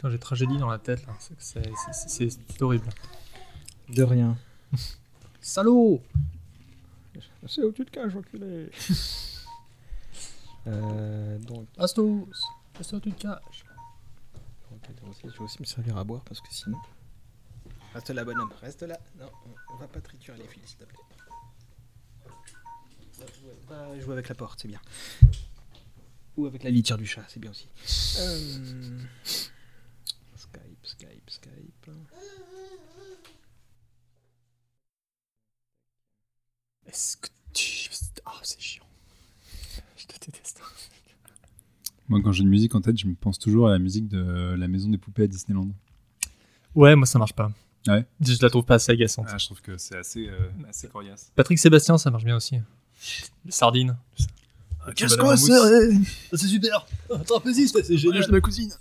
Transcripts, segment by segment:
Putain, j'ai tragédie dans la tête là. C'est- horrible. De rien. Salaud C'est où tu te caches, enculé euh, Donc, Astos Astos, tu te caches. je vais aussi me servir à boire parce que sinon. Reste là, bonhomme, reste là. Non, on va pas triturer les fils, s'il te plaît. Pas jouer avec la porte, c'est bien. Ou avec la litière du chat, c'est bien aussi. Euh, Est-ce que tu. Ah, c'est chiant. Je te déteste. Moi, quand j'ai une musique en tête, je me pense toujours à la musique de la maison des poupées à Disneyland. Ouais, moi ça marche pas. Ouais. Je la trouve pas assez agaçante. Ah, je trouve que c'est assez, euh, assez coriace. Patrick Sébastien, ça marche bien aussi. Les sardines. Qu'est-ce qu'on C'est super Trapéziste, c'est génial. de ma cousine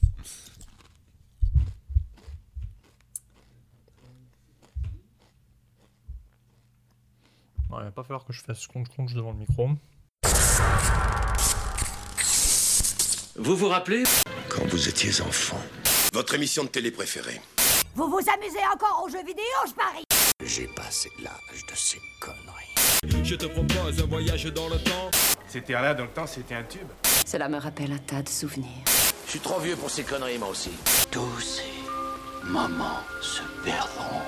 il va pas falloir que je fasse crunch-crunch devant le micro. Vous vous rappelez Quand vous étiez enfant. Votre émission de télé préférée. Vous vous amusez encore aux jeux vidéo, je parie J'ai passé l'âge de ces conneries. Je te propose un voyage dans le temps. Ces terres-là, dans le temps, c'était un tube. Cela me rappelle un tas de souvenirs. Je suis trop vieux pour ces conneries, moi aussi. Tous ces moments se perdront.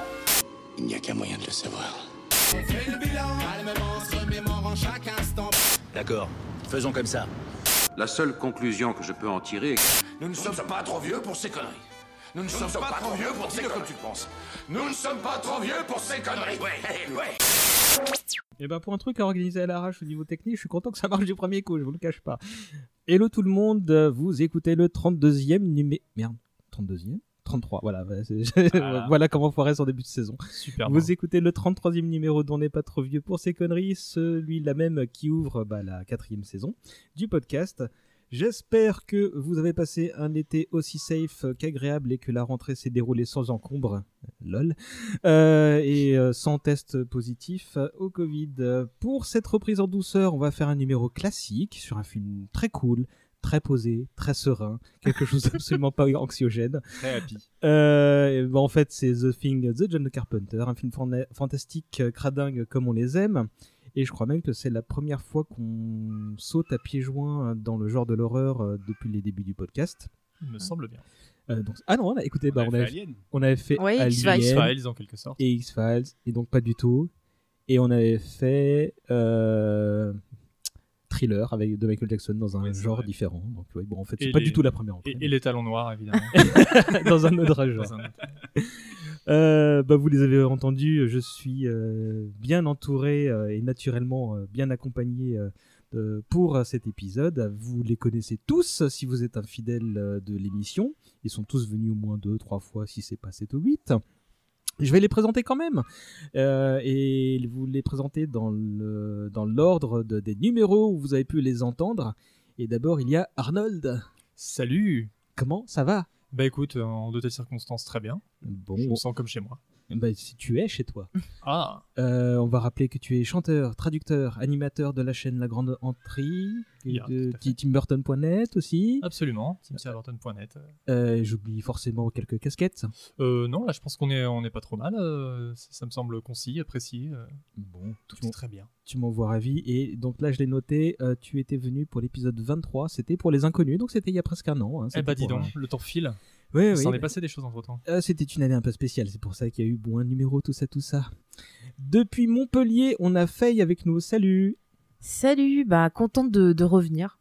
Il n'y a qu'un moyen de le savoir. D'accord, faisons comme ça. La seule conclusion que je peux en tirer est que Nous ne sommes pas trop vieux pour ces conneries. Nous ne sommes pas trop vieux pour ces conneries. tu penses. Nous ne sommes pas trop vieux pour ces conneries. Ouais, ouais. Et ben pour un truc à organiser à l'arrache au niveau technique, je suis content que ça marche du premier coup, je vous le cache pas. Hello tout le monde, vous écoutez le 32e numéro... Merde, 32e 33, voilà, voilà, comment foirer son début de saison. Super. Vous écoutez le 33e numéro d'On n'est pas trop vieux pour ces conneries, celui-là même qui ouvre bah, la quatrième saison du podcast. J'espère que vous avez passé un été aussi safe qu'agréable et que la rentrée s'est déroulée sans encombre, lol, euh, et euh, sans test positif au Covid. Pour cette reprise en douceur, on va faire un numéro classique sur un film très cool, très posé, très serein, quelque chose d'absolument pas anxiogène. Très happy. Euh, ben, en fait, c'est The Thing, The John Carpenter, un film fan- fantastique, euh, cradingue comme on les aime. Et je crois même que c'est la première fois qu'on saute à pieds joints dans le genre de l'horreur euh, depuis les débuts du podcast. Il me semble bien. Euh, donc, ah non, on a, écoutez, bah, on, avait avait, fait Alien. on avait fait Ouais, Alien X-Files. X-Files en quelque sorte. et X-Files, et donc pas du tout. Et on avait fait euh, Thriller avec de Michael Jackson dans un Ouais, genre vrai. différent. Donc, ouais, bon, en fait, c'est Et pas les- du tout la première Et, et les talons noirs, évidemment. dans un autre genre. Dans un autre- Euh, bah, vous les avez entendus, je suis euh, bien entouré euh, et naturellement bien accompagné pour cet épisode. Vous les connaissez tous si vous êtes un fidèle de l'émission. Ils sont tous venus au moins deux, trois fois si c'est pas 7 ou 8. Je vais les présenter quand même euh, et vous les présenter dans le dans l'ordre de- des numéros où vous avez pu les entendre. Et d'abord il y a Arnold. Salut Comment ça va? Bah écoute, en de telles circonstances, très bien. Bon, Je me sens comme chez moi. Bah, si tu es chez toi. Ah Euh, on va rappeler que tu es chanteur, traducteur, animateur de la chaîne La Grande Entrée, Yeah, de timburton.net aussi. Absolument, timothyalberton.net. Euh, J'oublie forcément quelques casquettes. Euh, non, là je pense qu'on est, on est pas trop mal. ça, ça me semble concis, précis. Bon, tout est très bien. tu m'envoies ravi. Et donc là, je l'ai noté, tu étais venu pour l'épisode 23, c'était pour les inconnus, donc c'était il y a presque un an. hein, Eh bah dis donc, un- le temps file. Oui, s'en est bah, passé des choses entre temps. euh, c'était une année un peu spéciale, c'est pour ça qu'il y a eu bon un numéro, tout ça, tout ça. Depuis Montpellier, on a Faye avec nous. Salut Salut, bah contente de, de revenir.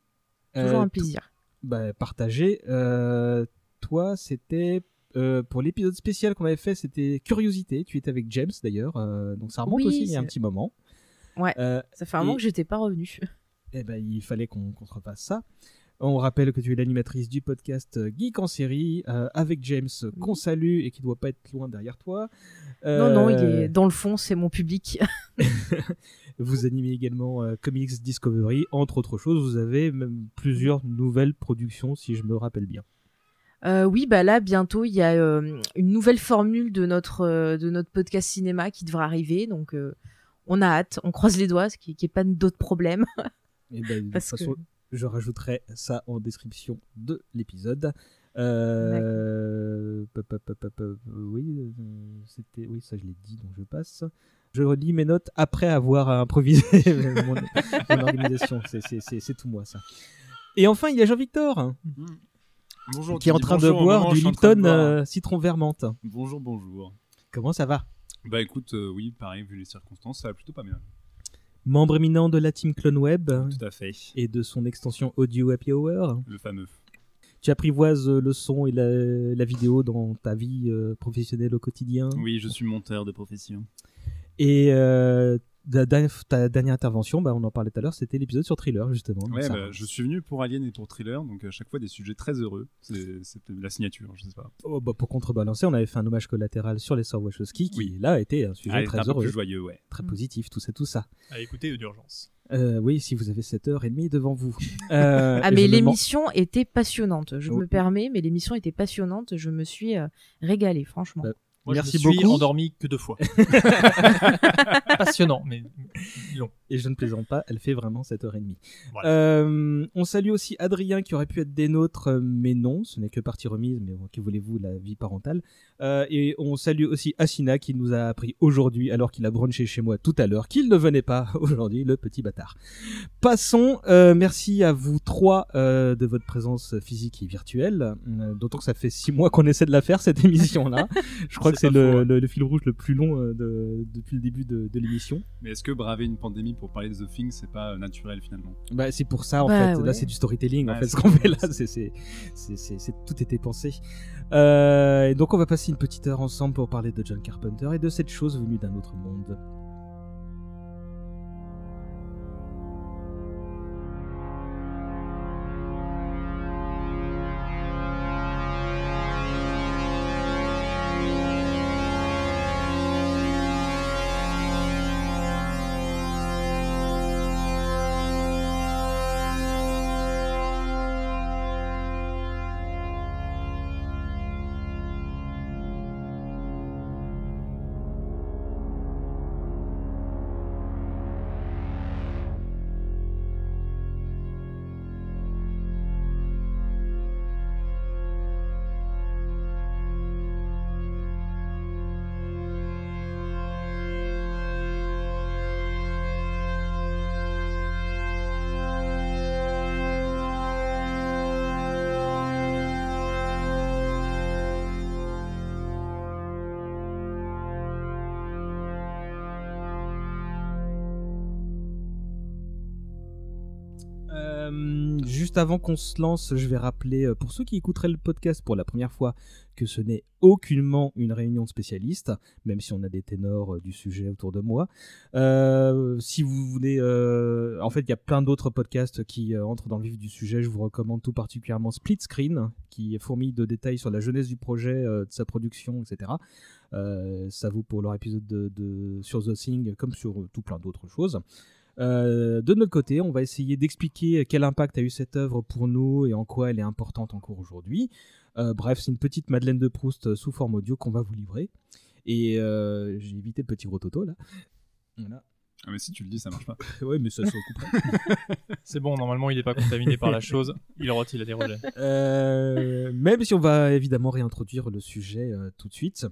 Toujours Euh, un plaisir. bah, partagé. Euh, toi, c'était euh, pour l'épisode spécial qu'on avait fait, c'était Curiosité. Tu étais avec James d'ailleurs, euh, donc ça remonte Oui, aussi il y a un petit moment. Ouais. Euh, Ça fait un moment que j'étais pas revenue. eh ben, il fallait qu'on qu'on se repasse ça. On rappelle que tu es l'animatrice du podcast euh, Geek en série euh, avec James qu'on salue et qui doit pas être loin derrière toi. Non, non, il Euh, est dans le fond, c'est mon public. Vous animez également euh, Comics Discovery, entre autres choses. Vous avez même plusieurs nouvelles productions, si je me rappelle bien. Euh, oui, bah là, bientôt, il y a euh, une nouvelle formule de notre, euh, de notre podcast cinéma qui devra arriver. Donc, euh, on a hâte, on croise les doigts, qu'il n'y ait pas d'autres problèmes. Et ben, de toute façon, que- je rajouterai ça en description de l'épisode. Euh, pop, pop, pop, pop, pop, oui, euh, c'était, oui, ça je l'ai dit, donc je passe. Je relis mes notes après avoir improvisé mon, mon organisation. C'est- tout moi ça. Et enfin, il y a Jean-Victor Bonjour. qui est en train de boire du Lipton boire. euh, citron vermente. Bonjour, bonjour. Comment ça va? Bah écoute, euh, oui, pareil, vu les circonstances, ça va plutôt pas bien. Membre éminent de la team Clone Web Tout à fait. et de son extension Audio Happy Hour. Le fameux. Tu apprivoises euh, le son et la, la vidéo dans ta vie euh, professionnelle au quotidien. Oui, je suis monteur de profession. Et euh, ta, dernière intervention, bah, on en parlait tout à l'heure, c'était l'épisode sur Thriller, justement. Ouais, bah, je suis venu pour Alien et pour Thriller, donc à chaque fois des sujets très heureux. C'est- C'était la signature, je sais pas. Oh, bah, pour contrebalancer, on avait fait un hommage collatéral sur les sœurs Wachowski, qui Oui. là a été un sujet Ah, très un peu heureux, plus joyeux, ouais. très positif, tout ça, tout ça. À écouter d'urgence. Euh, oui, si vous avez 7h30 devant vous. Euh, Ah mais l'émission était passionnante. Je me permets, mais l'émission était passionnante. Je me suis euh, régalée, franchement. Moi, Merci je me suis beaucoup. endormi que deux fois. Passionnant, mais long. Et je ne plaisante pas, elle fait vraiment 7h30. Voilà. Euh, on salue aussi Adrien qui aurait pu être des nôtres, euh, mais non, ce n'est que partie remise, mais bon, que voulez-vous, la vie parentale. Euh, et on salue aussi Asina qui nous a appris aujourd'hui, alors qu'il a brunché chez moi tout à l'heure, qu'il ne venait pas aujourd'hui, le petit bâtard. Passons, euh, merci à vous trois de votre présence physique et virtuelle, d'autant que ça fait six mois qu'on essaie de la faire, cette émission-là. Je crois C'est que c'est pas le, fil rouge le plus long euh, de- depuis le début de, de l'émission. Mais est-ce que braver une pandémie pour parler de The Thing, c'est pas euh, naturel finalement? Bah, c'est pour ça en Bah, fait. ouais. Là, c'est du storytelling. en fait, ce qu'on fait là, c'est- tout était pensé. Euh, et donc, on va passer une petite heure ensemble pour parler de John Carpenter et de cette chose venue d'un autre monde. Juste avant qu'on se lance, je vais rappeler euh, pour ceux qui écouteraient le podcast pour la première fois que ce n'est aucunement une réunion de spécialistes, même si on a des ténors euh, du sujet autour de moi. Euh, si vous voulez, en fait, il y a plein d'autres podcasts qui entrent dans le vif du sujet. Je vous recommande tout particulièrement Split Screen, qui fourmille de détails sur la jeunesse du projet, de sa production, etc. Ça vaut pour leur épisode de, de- sur The Thing comme sur tout plein d'autres choses. Euh, de notre côté, on va essayer d'expliquer quel impact a eu cette œuvre pour nous et en quoi elle est importante encore aujourd'hui. Euh, bref, c'est une petite Madeleine de Proust euh, sous forme audio qu'on va vous livrer. Et euh, j'ai évité le petit rototo là. Voilà. Ah, mais si tu le dis, ça marche pas. ouais, mais ça se recouperait. C'est bon, normalement, il n'est pas contaminé par la chose. Il rote, il a des. Euh, même si on va évidemment réintroduire le sujet euh, tout de suite.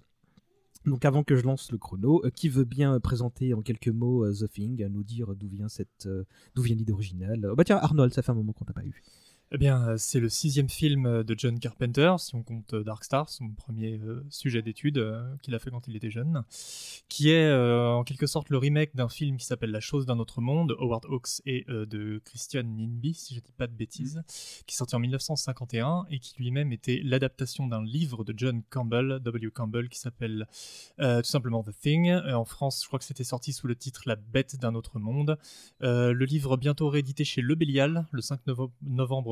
Donc avant que je lance le chrono, euh, qui veut bien présenter en quelques mots euh, The Thing, nous dire d'où vient cette, euh, d'où vient l'idée originale? Oh, Bah tiens, Arnold, ça fait un moment qu'on t'a pas eu. Eh bien, euh, c'est le sixième film euh, de John Carpenter, si on compte euh, Dark Star, son premier euh, sujet d'étude euh, qu'il a fait quand il était jeune, qui est euh, en quelque sorte le remake d'un film qui s'appelle La chose d'un autre monde, Howard Hawks et de Christian Ninby, si je dis pas de bêtises, qui est sorti en 1951 et qui lui-même était l'adaptation d'un livre de John Campbell, W. Campbell, qui s'appelle tout simplement The Thing. En France, je crois que c'était sorti sous le titre La bête d'un autre monde. Le livre bientôt réédité chez Le Bélial le 5 novo-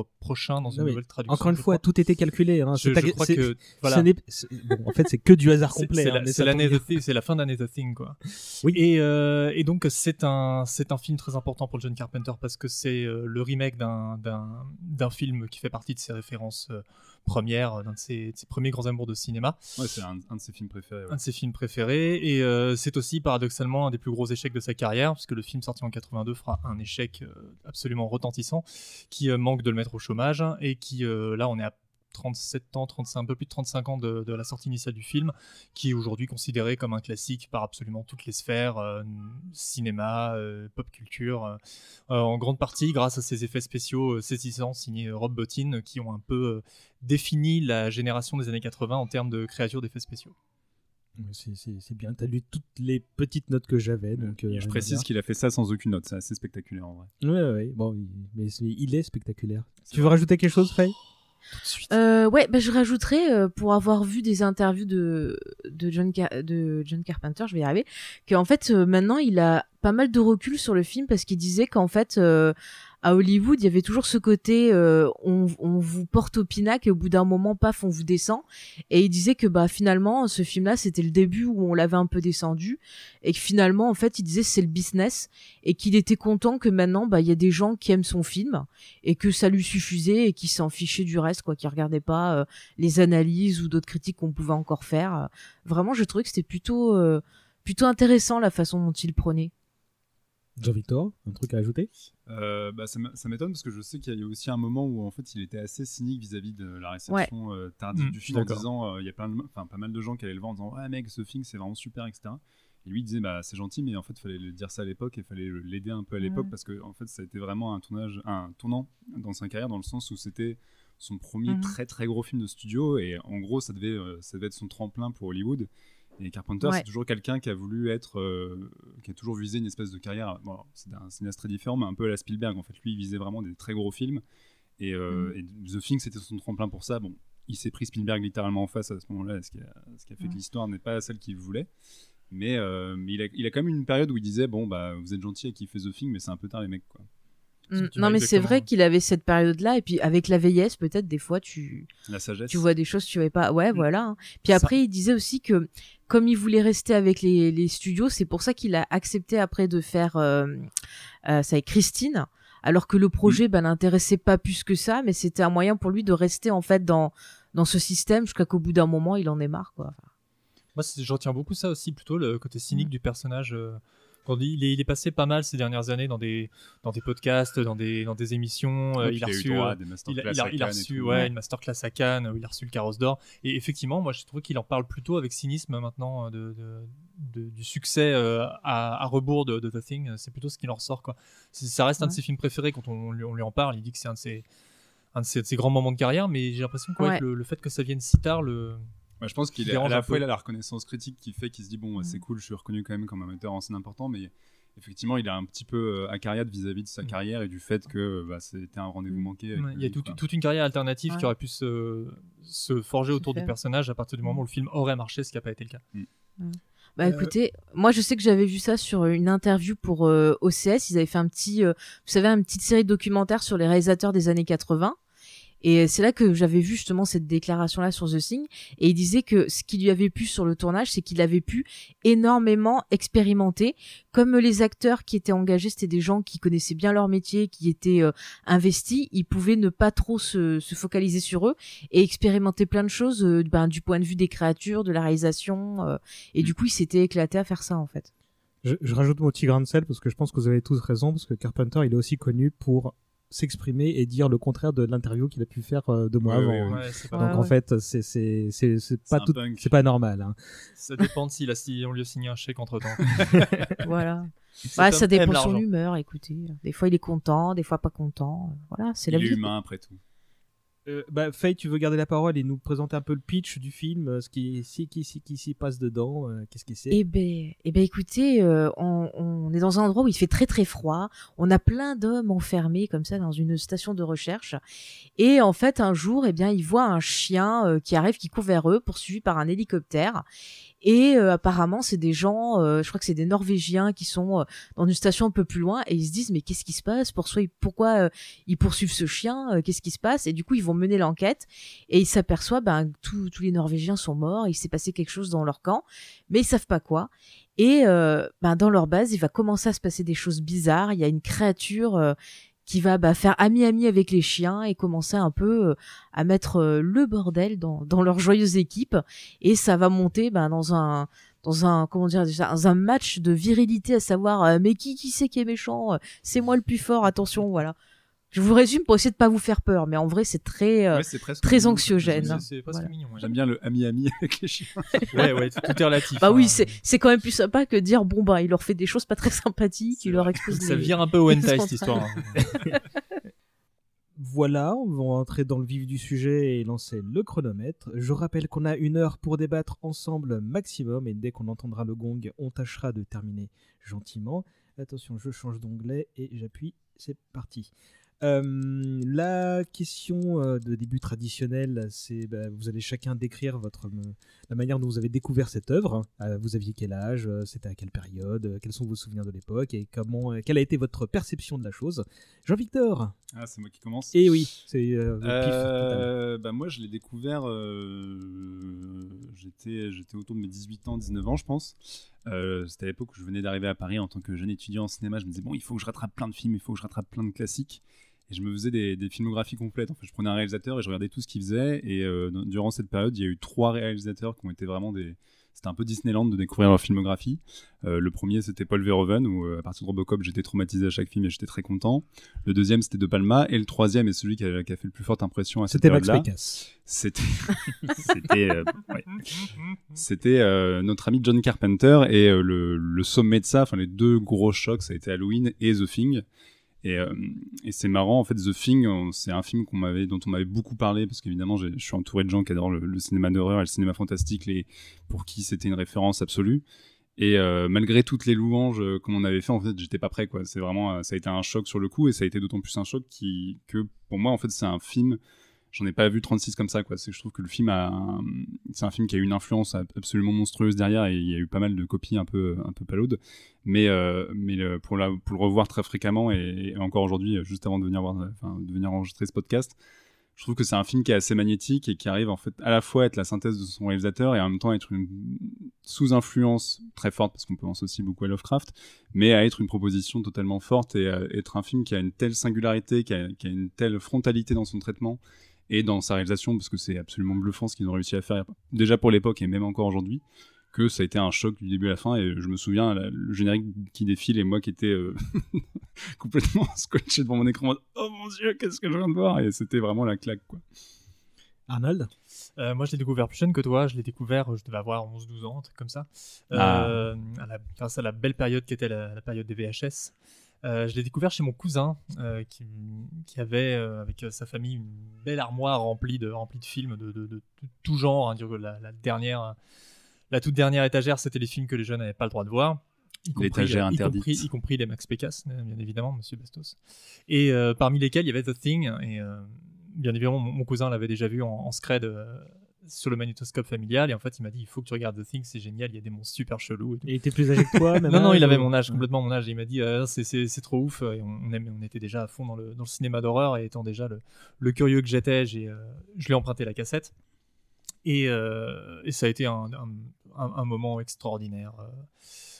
novembre prochain dans une nouvelle traduction. Encore une fois, tout était calculé. Hein. Je- crois que, ce voilà. bon, en fait, c'est que du hasard complet. C'est hein, la- c'est Thing, c'est la fin d'année The Thing, quoi. Oui. Et, euh, et donc c'est un c'est un film très important pour John Carpenter parce que c'est euh, le remake d'un film qui fait partie de ses références euh, premières, d'un de ses, de ses premiers grands amours de cinéma, Ouais, c'est un, un de ses films préférés. ouais. un de ses films préférés. Et euh, c'est aussi paradoxalement un des plus gros échecs de sa carrière puisque le film sorti en 82 fera un échec euh, absolument retentissant qui euh, manque de le mettre au chômage et qui euh, là on est à 37 ans, 35, un peu plus de 35 ans de, de la sortie initiale du film, qui est aujourd'hui considéré comme un classique par absolument toutes les sphères, euh, cinéma, euh, pop culture, euh, en grande partie grâce à ses effets spéciaux euh, saisissants signés Rob Bottin, qui ont un peu euh, défini la génération des années 80 en termes de créatures d'effets spéciaux. C'est bien, t'as lu toutes les petites notes que j'avais. donc euh, je précise qu'il a fait ça sans aucune note, c'est assez spectaculaire en vrai. Ouais, ouais. Bon, mais il est spectaculaire. Tu veux rajouter quelque chose, Faye? Euh, ouais, bah, je rajouterais, euh, pour avoir vu des interviews de, de, John, Carpenter, je vais y arriver, qu'en fait, euh, maintenant, il a pas mal de recul sur le film parce qu'il disait qu'en fait, à Hollywood, il y avait toujours ce côté, euh, on, on vous porte au pinacle et au bout d'un moment, paf, on vous descend. Et il disait que bah finalement, ce film-là, c'était le début où on l'avait un peu descendu et que finalement, en fait, il disait c'est le business et qu'il était content que maintenant, bah il y a des gens qui aiment son film et que ça lui suffisait et qui s'en fichait du reste, quoi, qui regardait pas euh, les analyses ou d'autres critiques qu'on pouvait encore faire. Vraiment, je trouvais que c'était plutôt euh, plutôt intéressant la façon dont il prenait. Jean-Victor, un truc à ajouter? Euh, bah, ça m'étonne parce que je sais qu'il y a eu aussi un moment où en fait il était assez cynique vis-à-vis de la réception euh, tardive Mm, du film en d'accord. disant euh, il y a plein de, enfin pas mal de gens qui allaient le voir en disant ouais mec ce film c'est vraiment super etc. Et lui il disait bah c'est gentil mais en fait il fallait le dire ça à l'époque et il fallait l'aider un peu à l'époque Ouais. parce que en fait ça a été vraiment un tournage, un tournant dans sa carrière dans le sens où c'était son premier Mhm. très très gros film de studio et en gros ça devait euh, ça devait être son tremplin pour Hollywood. Et Carpenter, Ouais. c'est toujours quelqu'un qui a voulu être, euh, qui a toujours visé une espèce de carrière. Bon, c'est un cinéaste très différent, mais un peu à la Spielberg. En fait, lui, il visait vraiment des très gros films. Et, euh, Mm. et The Thing, c'était son tremplin pour ça. Bon, il s'est pris Spielberg littéralement en face à ce moment-là, ce qui a, ce qui a fait Mm. que l'histoire n'est pas celle qu'il voulait. Mais, euh, mais il, a, il a quand même une période où il disait bon bah vous êtes gentil à kiffer The Thing, mais c'est un peu tard les mecs quoi. Non, vois mais c'est vrai qu'il avait cette période-là et puis avec la vieillesse, peut-être des fois tu La sagesse. tu vois des choses que tu voyais pas. Ouais, Mm. voilà. hein. Puis Ça- après, il disait aussi que comme il voulait rester avec les, les studios, c'est pour ça qu'il a accepté après de faire euh, euh, ça avec Christine, alors que le Mm. projet ben l'intéressait pas plus que ça, mais c'était un moyen pour lui de rester en fait dans dans ce système jusqu'à qu'au bout d'un moment, il en ait marre quoi. Moi, c'est- je retiens beaucoup ça aussi, plutôt le côté cynique Mm. du personnage. euh, il, est, il est passé pas mal ces dernières années dans des, dans des podcasts, dans des, dans des émissions. euh, Ouais, puis il a reçu, droit euh, des il a, masterclass il a- il reçu ouais, Ouais. une masterclass à Cannes où il a reçu le carrosse d'or. Et effectivement, moi, je trouve qu'il en parle plutôt avec cynisme maintenant euh, de, de- de- du succès euh, à, à rebours de, de The Thing. C'est plutôt ce qu'il en ressort. Quoi. Ça reste un de ses films préférés quand on, lui, on lui en parle. Il dit que c'est un de ses, un de ses, de ses grands moments de carrière, mais j'ai l'impression que Ouais. le, le fait que ça vienne si tard le. Ouais, je pense qu'il Il est à la fois il a la reconnaissance critique qui fait qu'il se dit bon c'est Mm. cool je suis reconnu quand même comme un metteur en scène important mais effectivement il a un petit peu euh, acariade vis-à-vis de sa Mm. carrière et du fait que bah, c'était un rendez-vous Mm. manqué avec Ouais, Il y a tout- quoi. toute une carrière alternative Ouais. qui aurait pu se, se forger autour du personnage à partir du moment où le film aurait marché, ce qui n'a pas été le cas. Bah Euh, écoutez, moi je sais que j'avais vu ça sur une interview pour euh, OCS. Ils avaient fait un petit, euh, vous savez, une petite série de documentaires sur les réalisateurs des années 80. Et c'est là que j'avais vu justement cette déclaration-là sur The Thing. Et il disait que ce qui lui avait plu sur le tournage, c'est qu'il avait pu énormément expérimenter. Comme les acteurs qui étaient engagés, c'était des gens qui connaissaient bien leur métier, qui étaient euh, investis, ils pouvaient ne pas trop se, se focaliser sur eux et expérimenter plein de choses euh, ben, du point de vue des créatures, de la réalisation. euh, et du coup, il s'était éclaté à faire ça en fait. je, je rajoute mon petit grain de sel parce que je pense que vous avez tous raison parce que Carpenter il est aussi connu pour s'exprimer et dire le contraire de l'interview qu'il a pu faire euh, deux mois avant. hein. ouais. Donc Ouais, en ouais. fait c'est c'est pas tout c'est pas normal. Hein. Ça dépend de s'il a, si on lui a signé un chèque entre temps. voilà. Bah, ça dépend de son humeur, écoutez. Des fois, il est content, des fois pas content. Voilà, c'est il la est vie. humain après tout Euh, bah Faye, tu veux garder la parole et nous présenter un peu le pitch du film, euh, ce qui qui qui, qui s'y passe dedans, euh, qu'est-ce qui c'est? Eh ben, eh ben, écoutez, euh, on, on est dans un endroit où il fait très très froid. On a plein d'hommes enfermés comme ça dans une station de recherche. Et en fait, un jour, eh bien, ils voient un chien qui arrive, qui court vers eux, poursuivi par un hélicoptère. Et euh, apparemment, c'est des gens, euh, je crois que c'est des Norvégiens qui sont euh, dans une station un peu plus loin et ils se disent mais qu'est-ce qui se passe? Pourquoi, euh, ils poursuivent ce chien? Euh, Qu'est-ce qui se passe? Et du coup, ils vont mener l'enquête et ils s'aperçoivent ben, que tous- les Norvégiens sont morts. Il s'est passé quelque chose dans leur camp, mais ils savent pas quoi. Et ben, dans leur base, il va commencer à se passer des choses bizarres. Il y a une créature qui va bah, faire ami-ami avec les chiens et commencer un peu euh, à mettre euh, le bordel dans, dans leur joyeuse équipe. Et ça va monter ben, dans un dans un comment dire dans un match de virilité à savoir euh, mais qui qui c'est qui est méchant c'est moi le plus fort attention voilà Je vous résume pour essayer de pas vous faire peur, mais en vrai, c'est très, euh, Ouais, très mignon, anxiogène. c'est- C'est presque Voilà. mignon. ouais. J'aime bien le ami-ami avec les chiens. Ouais, ouais, tout est relatif. Bah hein. oui, c'est c'est quand même plus sympa que dire bon bah il leur fait des choses pas très sympathiques, il leur expose Ça les- vire un peu au hentai cette histoire. hein. Voilà, on va entrer dans le vif du sujet et lancer le chronomètre. Je rappelle qu'on a une heure pour débattre ensemble maximum et dès qu'on entendra le gong, on tâchera de terminer gentiment. Attention, je change d'onglet et j'appuie, c'est parti. Euh, la question de début traditionnel, c'est bah, vous allez chacun décrire votre la manière dont vous avez découvert cette œuvre. Euh, vous aviez quel âge, c'était à quelle période, quels sont vos souvenirs de l'époque et comment, quelle a été votre perception de la chose. Jean-Victor. Ah, c'est moi qui commence. Et oui, c'est euh. Euh, bah moi, je l'ai découvert. j'étais, j'étais autour de mes 18 ans, 19 ans, je pense. Euh, c'était à l'époque où je venais d'arriver à Paris en tant que jeune étudiant en cinéma. Je me disais, bon, il faut que je rattrape plein de films, il faut que je rattrape plein de classiques. Et je me faisais des, des filmographies complètes. En fait, je prenais un réalisateur et je regardais tout ce qu'il faisait. Et euh, dans- durant cette période, il y a eu trois réalisateurs qui ont été vraiment des. C'était un peu Disneyland de découvrir leur filmographie. Euh, le premier, c'était Paul Verhoeven, où euh, à partir de Robocop, j'étais traumatisé à chaque film et j'étais très content. Le deuxième, c'était De Palma. Et le troisième, et celui qui a, qui a fait le plus forte impression à cette C'était Max période-là, c'était c'était euh, ouais. c'était euh, notre ami John Carpenter et euh, le, le sommet de ça enfin les deux gros chocs ça a été Halloween et The Thing et, euh, et c'est marrant en fait The Thing on- c'est un film dont on m'avait beaucoup parlé parce qu'évidemment je suis entouré de gens qui adorent le, cinéma d'horreur et le cinéma fantastique les pour qui c'était une référence absolue et euh, malgré toutes les louanges euh, qu'on en avait fait, en fait, j'étais pas prêt, quoi. C'est vraiment, euh, ça a été un choc sur le coup, et ça a été d'autant plus un choc que, pour moi, en fait, c'est un film. J'en ai pas vu 36 comme ça, quoi. C'est, je trouve que le film a, c'est un film qui a eu une influence ab- absolument monstrueuse derrière, et il y a eu pas mal de copies un peu, un peu palaudes. Mais, euh, mais pour la, pour le revoir très fréquemment, et, encore aujourd'hui, euh, juste avant de venir voir, euh, enfin, de venir enregistrer ce podcast, je trouve que c'est un film qui est assez magnétique et qui arrive en fait à la fois à être la synthèse de son réalisateur et en même temps être une sous influence très forte parce qu'on pense aussi beaucoup à Lovecraft mais à être une proposition totalement forte et à être un film qui a une telle singularité qui a une telle frontalité dans son traitement et dans sa réalisation parce que c'est absolument bluffant ce qu'ils ont réussi à faire déjà pour l'époque et même encore aujourd'hui que ça a été un choc du début à la fin et je me souviens la- le générique qui défile et moi qui étais euh, complètement scotché devant mon écran en mode, oh mon dieu qu'est-ce que je viens de voir? Et c'était vraiment la claque quoi Arnold? Euh, moi, je l'ai découvert plus jeune que toi. Je l'ai découvert, je devais avoir 11-12 ans, un truc comme ça. Ah. Euh, à la- grâce à la belle période qui était la, la période des VHS. Euh, je l'ai découvert chez mon cousin euh, qui, qui avait euh, avec sa famille une belle armoire remplie de, remplie de films de, de- tout genre. hein. La, la dernière, la toute dernière étagère, c'était les films que les jeunes n'avaient pas le droit de voir. Y compris, L'étagère y interdite. compris- y compris les Max Pécasse, bien évidemment, Monsieur Bastos. Et parmi lesquels il y avait The Thing. Et bien évidemment, mon, mon cousin l'avait déjà vu en, en scred sur le magnétoscope familial. Et en fait, il m'a dit il faut que tu regardes The Thing, c'est génial, il y a des monstres super chelous. et. Il était plus âgé que toi même Non, non, il avait mon âge, complètement mon âge. Et il m'a dit euh, c'est- c'est c'est trop ouf. Et on, aime- on était déjà à fond dans le, dans le cinéma d'horreur. Et étant déjà le, le curieux que j'étais, j'ai, euh, je lui ai emprunté la cassette. Et, euh, et ça a été un, un- un- un moment extraordinaire euh,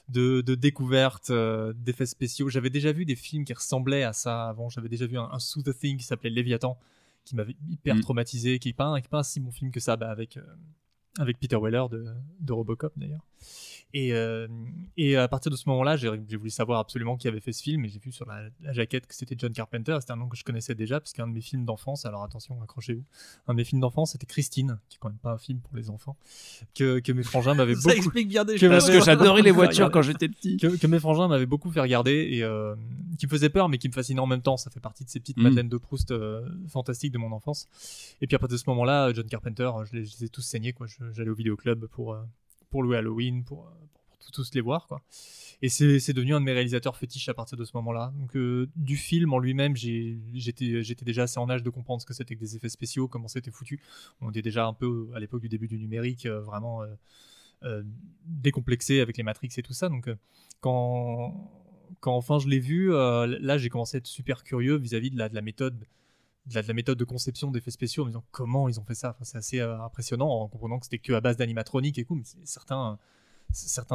de, de découverte, euh, d'effets spéciaux. J'avais déjà vu des films qui ressemblaient à ça avant. J'avais déjà vu un, un Sous the Thing qui s'appelait Léviathan, qui m'avait hyper Mm. traumatisé, qui n'est pas, un- pas si bon film que ça, bah, avec, euh, avec Peter Weller de, de Robocop d'ailleurs. Et, euh, et à partir de ce moment-là, j'ai j'ai voulu savoir absolument qui avait fait ce film, et j'ai vu sur la, la jaquette que c'était John Carpenter. C'était un nom que je connaissais déjà, parce qu'un de mes films d'enfance, alors attention, accrochez-vous, un de mes films d'enfance, c'était Christine, qui est quand même pas un film pour les enfants, que, que mes frangins m'avaient Ça beaucoup. explique bien des que choses. m'avaient- Parce que j'adorais les voitures quand j'étais petit. que, que mes frangins m'avaient beaucoup fait regarder et euh, qui me faisait peur mais qui me fascinait en même temps. Ça fait partie de ces petites madeleines de Proust euh, fantastiques de mon enfance. Et puis à partir de ce moment-là, John Carpenter, je les, je les ai tous saignés. quoi. Je- J'allais au vidéoclub pour, euh, pour louer Halloween, pour, euh, tous les voir. quoi. Et c'est devenu un de mes réalisateurs fétiches à partir de ce moment-là. Donc euh, du film en lui-même, j'étais déjà assez en âge de comprendre ce que c'était que des effets spéciaux, comment c'était foutu. On était déjà un peu à l'époque du début du numérique, euh, vraiment euh, euh, décomplexé avec les Matrix et tout ça. Donc euh, quand, quand enfin je l'ai vu, euh, là j'ai commencé à être super curieux vis-à-vis de la méthode. De la, la méthode de conception d'effets spéciaux en disant comment ils ont fait ça. C'est assez euh, impressionnant en comprenant que c'était que à base d'animatronique et tout, mais certains,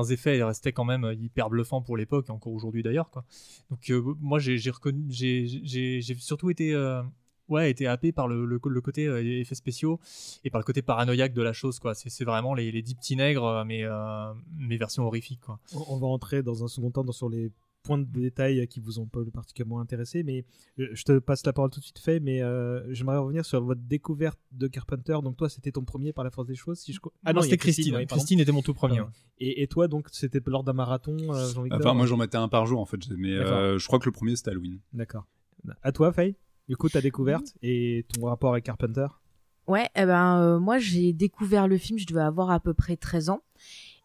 effets restaient quand même hyper bluffants pour l'époque, et encore aujourd'hui d'ailleurs. Donc euh, moi j'ai j'ai surtout été, euh, ouais, été happé par le, côté euh, effets spéciaux et par le côté paranoïaque de la chose. C'est vraiment les, les dix petits nègres, euh, mais, euh, mais version horrifique. Quoi. On va entrer dans un second temps sur les points de détail qui vous ont pas particulièrement intéressé, mais euh, je te passe la parole tout de suite fait, mais euh, j'aimerais revenir sur votre découverte de Carpenter. Donc toi, c'était ton premier par la force des choses, si je ah non, c'était Christine. ouais. Christine était mon tout premier. Et, et toi, donc, c'était lors d'un marathon, euh, Jean-Victor Enfin, moi j'en mettais un par jour en fait, mais euh, je crois que le premier c'était Halloween. D'accord. À toi, Faye Du coup, ta découverte et ton rapport avec Carpenter? Ouais, eh ben euh, moi j'ai découvert le film, je devais avoir à peu près 13 ans.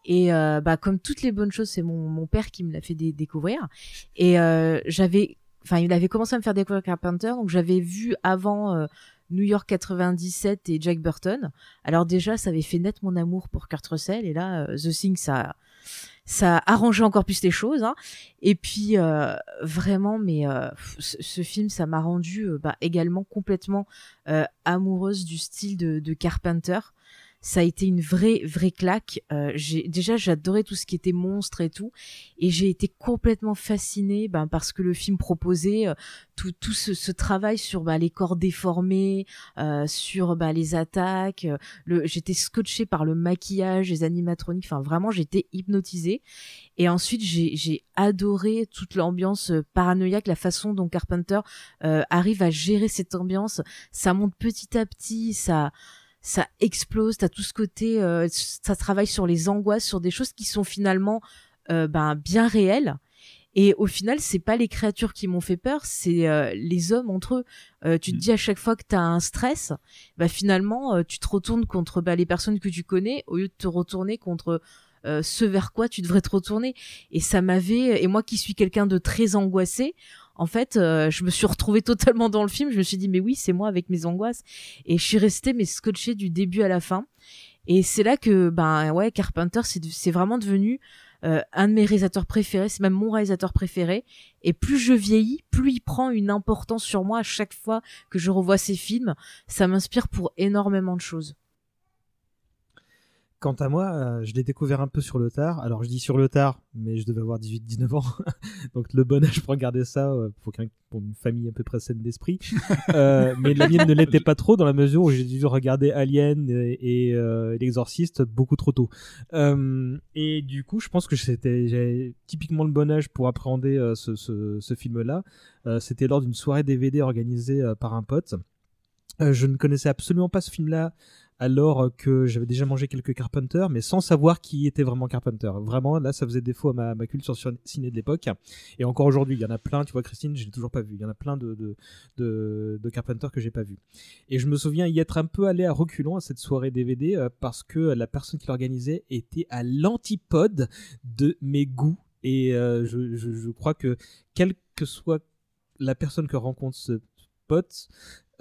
Et euh, bah comme toutes les bonnes choses, c'est mon, père qui me l'a fait dé- découvrir. Et euh, j'avais, enfin il avait commencé à me faire découvrir Carpenter, donc j'avais vu avant euh, New York 97 et Jack Burton. Alors déjà, ça avait fait naître mon amour pour Kurt Russell. Et là, The Thing, ça, ça a arrangé encore plus les choses. Hein. Et puis vraiment, mais ce, film, ça m'a rendu euh, bah, également complètement amoureuse du style de Carpenter. Ça a été une vraie vraie claque. Euh, j'ai déjà j'adorais tout ce qui était monstre et tout, et j'ai été complètement fascinée ben, parce que le film proposait euh, tout tout ce, ce travail sur bah, les corps déformés, euh, sur bah, les attaques. euh, le j'étais scotchée par le maquillage, les animatroniques. Enfin vraiment j'étais hypnotisée. Et ensuite j'ai j'ai adoré toute l'ambiance euh, paranoïaque, la façon dont Carpenter euh, arrive à gérer cette ambiance. Ça monte petit à petit, ça ça explose, t'as tout ce côté, euh, ça travaille sur les angoisses, sur des choses qui sont finalement euh, ben, bien réelles. Et au final, c'est pas les créatures qui m'ont fait peur, c'est euh, les hommes entre eux. Euh, tu te dis à chaque fois que t'as un stress, bah finalement, euh, tu te retournes contre bah, les personnes que tu connais au lieu de te retourner contre ce vers quoi tu devrais te retourner. Et ça m'avait, et moi qui suis quelqu'un de très angoissé, en fait, euh, je me suis retrouvée totalement dans le film. Je me suis dit, mais oui, c'est moi avec mes angoisses. Et je suis restée, mais scotchée du début à la fin. Et c'est là que, ben ouais, Carpenter, c'est vraiment devenu euh, un de mes réalisateurs préférés. C'est même mon réalisateur préféré. Et plus je vieillis, plus il prend une importance sur moi à chaque fois que je revois ses films. Ça m'inspire pour énormément de choses. Quant à moi, euh, je l'ai découvert un peu sur le tard. Alors je dis sur le tard, mais je devais avoir 18-19 ans. Donc le bon âge pour regarder ça euh, pour, quelqu'un- pour une famille à peu près saine d'esprit. Euh, mais la mienne ne l'était pas trop dans la mesure où j'ai dû regarder Alien et, et, euh, L'Exorciste beaucoup trop tôt. Et du coup, je pense que c'était j'avais typiquement le bon âge pour appréhender ce, ce, ce film-là. C'était lors d'une soirée DVD organisée par un pote. Je ne connaissais absolument pas ce film-là alors que j'avais déjà mangé quelques Carpenter, mais sans savoir qui était vraiment Carpenter. Vraiment, là, ça faisait défaut à ma, culture sur- ciné de l'époque. Et encore aujourd'hui, il y en a plein, tu vois, Christine, je l'ai toujours pas vu. Il y en a plein de, de, de, Carpenter que j'ai pas vu. Et je me souviens y être un peu allé à reculons à cette soirée DVD euh, parce que la personne qui l'organisait était à l'antipode de mes goûts. Et euh, je, je, je crois que quelle que soit la personne que rencontre ce pote,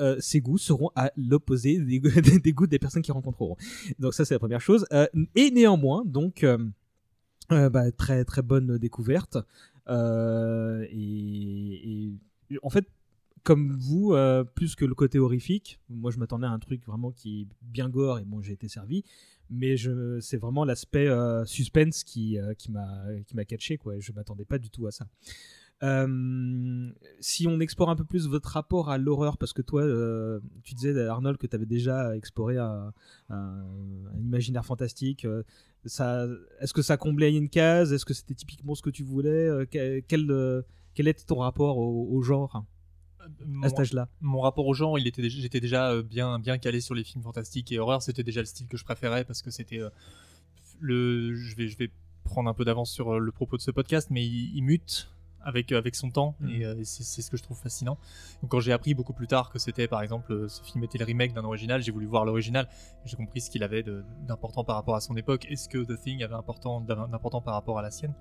euh, ses goûts seront à l'opposé des, goûts- des personnes qui rencontreront. Donc ça c'est la première chose. Euh, et néanmoins, donc euh, euh, bah, très très bonne découverte. Et, en fait, comme vous, plus que le côté horrifique, moi je m'attendais à un truc vraiment qui est bien gore et bon j'ai été servi. Mais c'est vraiment l'aspect suspense qui, qui m'a qui m'a catché quoi. Je m'attendais pas du tout à ça. Euh, si on explore un peu plus votre rapport à l'horreur, parce que toi, euh, tu disais Arnold que tu avais déjà exploré un, un- un imaginaire fantastique. euh, ça, est-ce que ça comblait une case? Est-ce que c'était typiquement ce que tu voulais? Euh, quel, quel, euh, quel était ton rapport au, au genre à cet âge-là? Mon rapport au genre, il était, déjà- j'étais déjà euh, bien, bien calé sur les films fantastiques et horreur. C'était déjà le style que je préférais parce que c'était euh, le. Je vais, je vais prendre un peu d'avance sur euh, le propos de ce podcast, mais il, il mute avec avec son temps Mhm. et, euh, c'est ce que je trouve fascinant. Donc quand j'ai appris beaucoup plus tard que c'était par exemple euh, ce film était le remake d'un original, j'ai voulu voir l'original. J'ai compris ce qu'il avait d'important par rapport à son époque. Est-ce que The Thing avait important d'important par rapport à la sienne?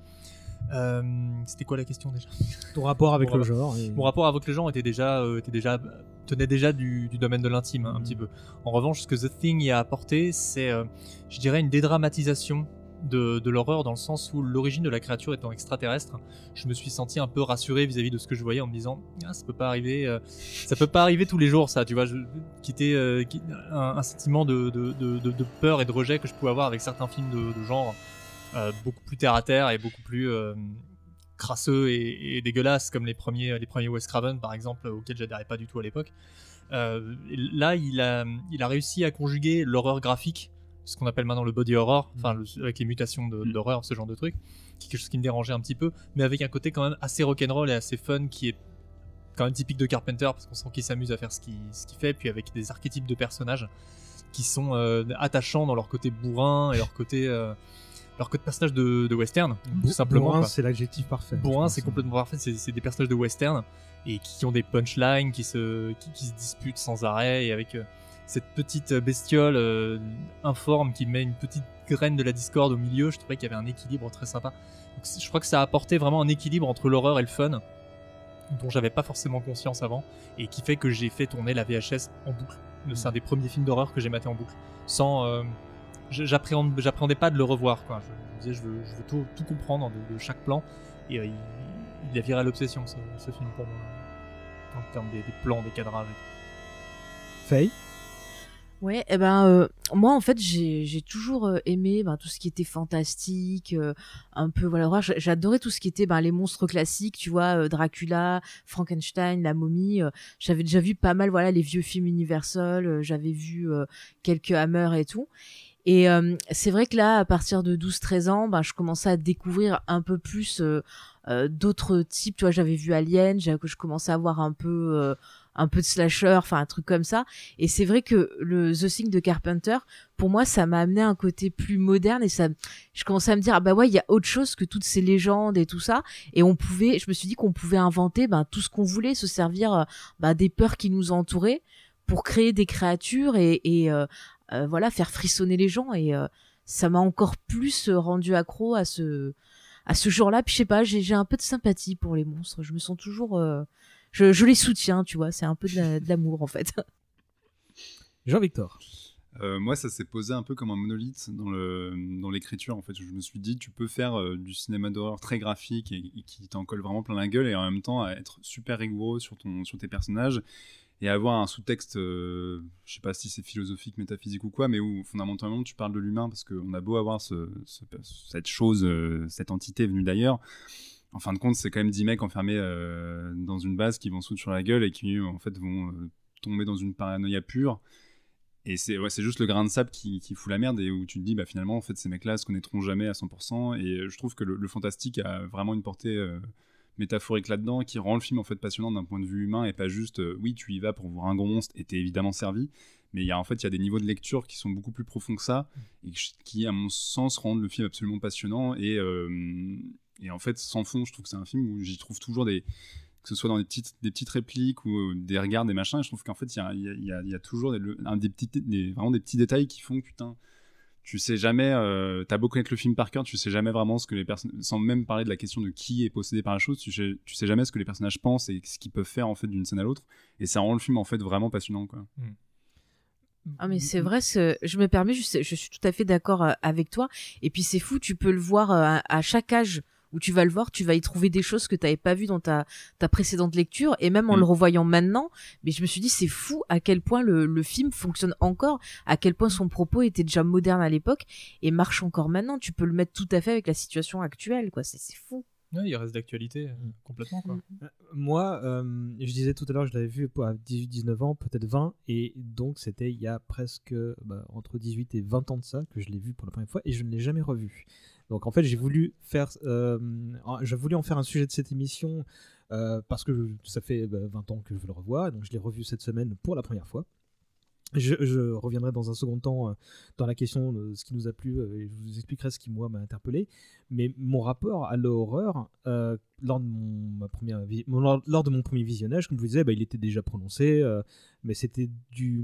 Euh, C'était quoi la question déjà? Ton rapport avec Mon le rapport- genre et- Mon rapport avec le genre était déjà, euh, était déjà, tenait déjà du, du domaine de l'intime hein, un petit peu. En revanche, ce que The Thing y a apporté, c'est, euh, je dirais, une dédramatisation de, l'horreur dans le sens où l'origine de la créature étant extraterrestre, je me suis senti un peu rassuré vis-à-vis de ce que je voyais en me disant, ah, ça peut pas arriver, euh, ça peut pas arriver tous les jours, ça, tu vois, quitter euh, un, un sentiment de, peur et de rejet que je pouvais avoir avec certains films de, genre euh, beaucoup plus terre à terre et beaucoup plus crasseux et, dégueulasses comme les premiers les premiers Wes Craven par exemple auxquels j'adhérais pas du tout à l'époque. Là il a il a réussi à conjuguer l'horreur graphique ce qu'on appelle maintenant le body horror, enfin le- avec les mutations de- d'horreur, ce genre de truc, qui est quelque chose qui me dérangeait un petit peu, mais avec un côté quand même assez rock'n'roll et assez fun qui est quand même typique de Carpenter parce qu'on sent qu'il s'amuse à faire ce qu'il qu'il fait, puis avec des archétypes de personnages qui sont euh, attachants dans leur côté bourrin et leur côté euh, leur côté personnage de, de western, tout simplement. Bourrin, c'est l'adjectif parfait. Bourrin, c'est complètement parfait. C'est c'est des personnages de western et qui ont des punchlines, qui se, qui, qui se disputent sans arrêt et avec euh, cette petite bestiole euh, informe qui met une petite graine de la discorde au milieu. Je trouvais qu'il y avait un équilibre très sympa. Je crois que ça a apporté vraiment un équilibre entre l'horreur et le fun dont j'avais pas forcément conscience avant et qui fait que j'ai fait tourner la VHS en boucle. C'est un des premiers films d'horreur que j'ai maté en boucle sans euh, j'appréhendais pas de le revoir quoi. Je, je disais je veux, tout, comprendre de, de chaque plan et euh, il, il a viré à l'obsession ce, ce film pour moi en termes des, des plans, des cadrages. et tout. Faye? Ouais, et ben euh, moi en fait j'ai toujours euh, aimé ben, tout ce qui était fantastique, euh, un peu voilà, j'adorais tout ce qui était ben, les monstres classiques, tu vois, euh, Dracula, Frankenstein, la momie. euh, j'avais déjà vu pas mal voilà les vieux films Universal, j'avais vu quelques Hammer et tout. Et c'est vrai que là, à partir de 12-13 ans, ben, je commençais à découvrir un peu plus d'autres types. Tu vois, j'avais vu Alien, je commençais à voir un peu, un peu de slasher, enfin un truc comme ça. Et c'est vrai que le The Thing de Carpenter, pour moi, ça m'a amené à un côté plus moderne et ça, je commençais à me dire, ah bah ouais, il y a autre chose que toutes ces légendes et tout ça. Et on pouvait, je me suis dit qu'on pouvait inventer ben, tout ce qu'on voulait, se servir euh, ben, des peurs qui nous entouraient pour créer des créatures et, euh, euh, voilà, faire frissonner les gens. Et ça m'a encore plus rendu accro à ce, à ce genre-là. Puis je sais pas, j'ai un peu de sympathie pour les monstres. Je me sens toujours, je, je les soutiens, tu vois. C'est un peu de la- de l'amour en fait. Jean-Victor. Euh, moi, ça s'est posé un peu comme un monolithe dans le dans l'écriture. En fait, je me suis dit, tu peux faire euh, du cinéma d'horreur très graphique et, et qui t'en colle vraiment plein la gueule, et en même temps être super rigoureux sur ton sur tes personnages et avoir un sous-texte, euh, je sais pas si c'est philosophique, métaphysique ou quoi, mais où fondamentalement tu parles de l'humain parce qu'on a beau avoir ce, ce- cette chose, euh, cette entité venue d'ailleurs. En fin de compte, c'est quand même 10 mecs enfermés euh, dans une base qui vont se foutre sur la gueule et qui en fait vont euh, tomber dans une paranoïa pure. Et c'est ouais, juste le grain de sable qui, fout la merde et où tu te dis, bah finalement, en fait, ces mecs-là se connaîtront jamais à 100%. Et euh, je trouve que le, fantastique a vraiment une portée métaphorique là-dedans qui rend le film en fait passionnant d'un point de vue humain et pas juste, oui, tu y vas pour voir un gros monstre et t'es évidemment servi. Mais il y a en fait, il y a des niveaux de lecture qui sont beaucoup plus profonds que ça et qui, à mon sens, rendent le film absolument passionnant. Et, et en fait, sans fond, je trouve que c'est un film où j'y trouve toujours des que ce soit dans des petites, des petites répliques ou euh, des regards, des machins. Et je trouve qu'en fait, il y a, il y a- y a- il y a toujours des, un des petits, des, vraiment des petits détails qui font que putain, tu sais jamais, euh, t'as beau connaître le film par cœur, tu sais jamais vraiment ce que les personnes, sans même parler de la question de qui est possédé par la chose, tu sais, tu sais jamais ce que les personnages pensent et ce qu'ils peuvent faire en fait d'une scène à l'autre. Et ça rend le film en fait vraiment passionnant, quoi. Ah mais c'est vrai, je me permets, je, je suis tout à fait d'accord euh, avec toi. Et puis c'est fou, tu peux le voir euh, à, à chaque âge où tu vas le voir, tu vas y trouver des choses que tu n'avais pas vues dans ta, ta précédente lecture. Et même en Mm. le revoyant maintenant, mais je me suis dit c'est fou à quel point le, le film fonctionne encore, à quel point son propos était déjà moderne à l'époque et marche encore maintenant. Tu peux le mettre tout à fait avec la situation actuelle, quoi. C'est c'est fou. Ouais, il reste d'actualité euh, complètement quoi. Moi, euh, je disais tout à l'heure, je l'avais vu à 18-19 ans, peut-être 20, et donc c'était il y a presque bah, entre 18 et 20 ans de ça que je l'ai vu pour la première fois, et je ne l'ai jamais revu. Donc en fait, j'ai voulu faire, euh, j'ai voulu en faire un sujet de cette émission euh, parce que ça fait bah, 20 ans que je le revoir, donc je l'ai revu cette semaine pour la première fois. Je, reviendrai dans un second temps euh, dans la question de ce qui nous a plu et je vous expliquerai ce qui moi m'a interpellé. Mais mon rapport à l'horreur lors, de mon, premier visionnage, comme je vous disais, bah, il était déjà prononcé, mais c'était du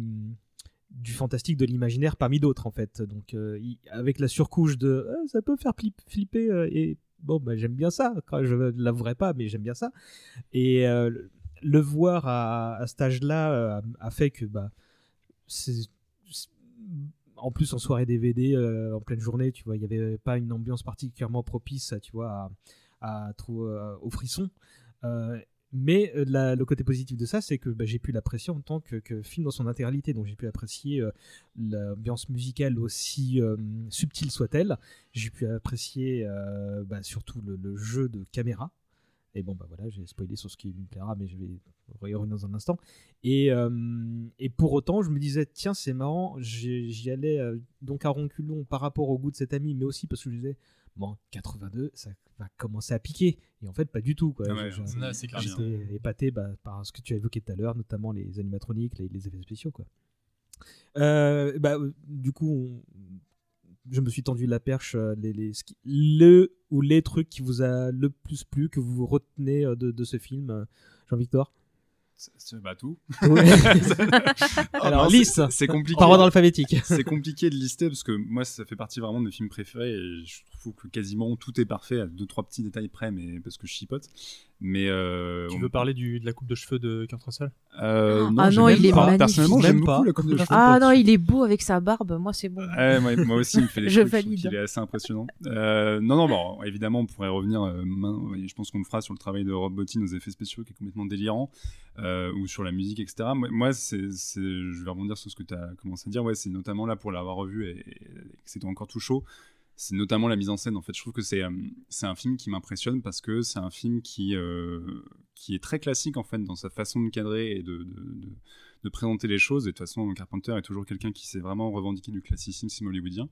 du fantastique, de l'imaginaire parmi d'autres en fait. Donc euh, avec la surcouche de euh, ça peut faire flip- flipper euh, et bon bah, j'aime bien ça. Je l'avouerai pas, mais j'aime bien ça. Et euh, le- voir à, à cet âge-là a fait que bah en plus en soirée DVD en pleine journée tu vois il n'y avait pas une ambiance particulièrement propice tu vois à, à au frisson mais euh, le côté positif de ça c'est que bah, j'ai pu l'apprécier en tant que, film dans son intégralité. Donc j'ai pu apprécier euh, l'ambiance musicale aussi euh, subtile soit-elle. J'ai pu apprécier bah, surtout le, jeu de caméra. Et bon, bah voilà, j'ai spoilé sur ce qui me plaira, mais je vais y revenir dans un instant. Et, et pour autant, je me disais, tiens, c'est marrant, j'y allais donc à ronculon par rapport au goût de cet ami, mais aussi parce que je disais, bon, 82, ça va commencer à piquer. Et en fait, pas du tout. Quoi. Ah ouais. J'étais épaté bah, par ce que tu as évoqué tout à l'heure, notamment les animatroniques, les, les effets spéciaux. Quoi. Euh, bah, euh, du coup, on- je me suis tendu la perche. euh, Les, le ou les trucs qui vous a le plus plu, que vous retenez de, de ce film, Jean-Victor? Bah tout. Ouais. Ah Alors, liste, c'est compliqué. par ordre alphabétique. c'est compliqué de lister parce que moi ça fait partie vraiment de mes films préférés et je trouve que quasiment tout est parfait à deux trois petits détails près mais parce que je chipote mais euh, Tu on- veux parler du, de la coupe de cheveux de Kurt Russell euh, Ah non, j'aime il est pas. magnifique. personnellement j'aime pas. beaucoup la coupe de cheveux Ah non, il est beau avec sa barbe. Moi, c'est bon. Moi, moi aussi, il me fait des Je trucs, qu'il est assez impressionnant. Euh, non, non, bon, évidemment, on pourrait revenir, euh, je pense qu'on le fera sur le travail de Rob Bottin aux effets spéciaux qui est complètement délirant, euh, ou sur la musique, etc. Moi, moi, c'est, c'est- je vais rebondir sur ce que tu as commencé à dire, ouais, c'est notamment là pour l'avoir revu et, et que c'était encore tout chaud. C'est notamment la mise en scène. En fait, je trouve que c'est euh, un film qui m'impressionne parce que c'est un film qui euh, qui est très classique en fait dans sa façon de cadrer et de- de présenter les choses. Et de toute façon, Carpenter est toujours quelqu'un qui s'est vraiment revendiqué du classicisme hollywoodien.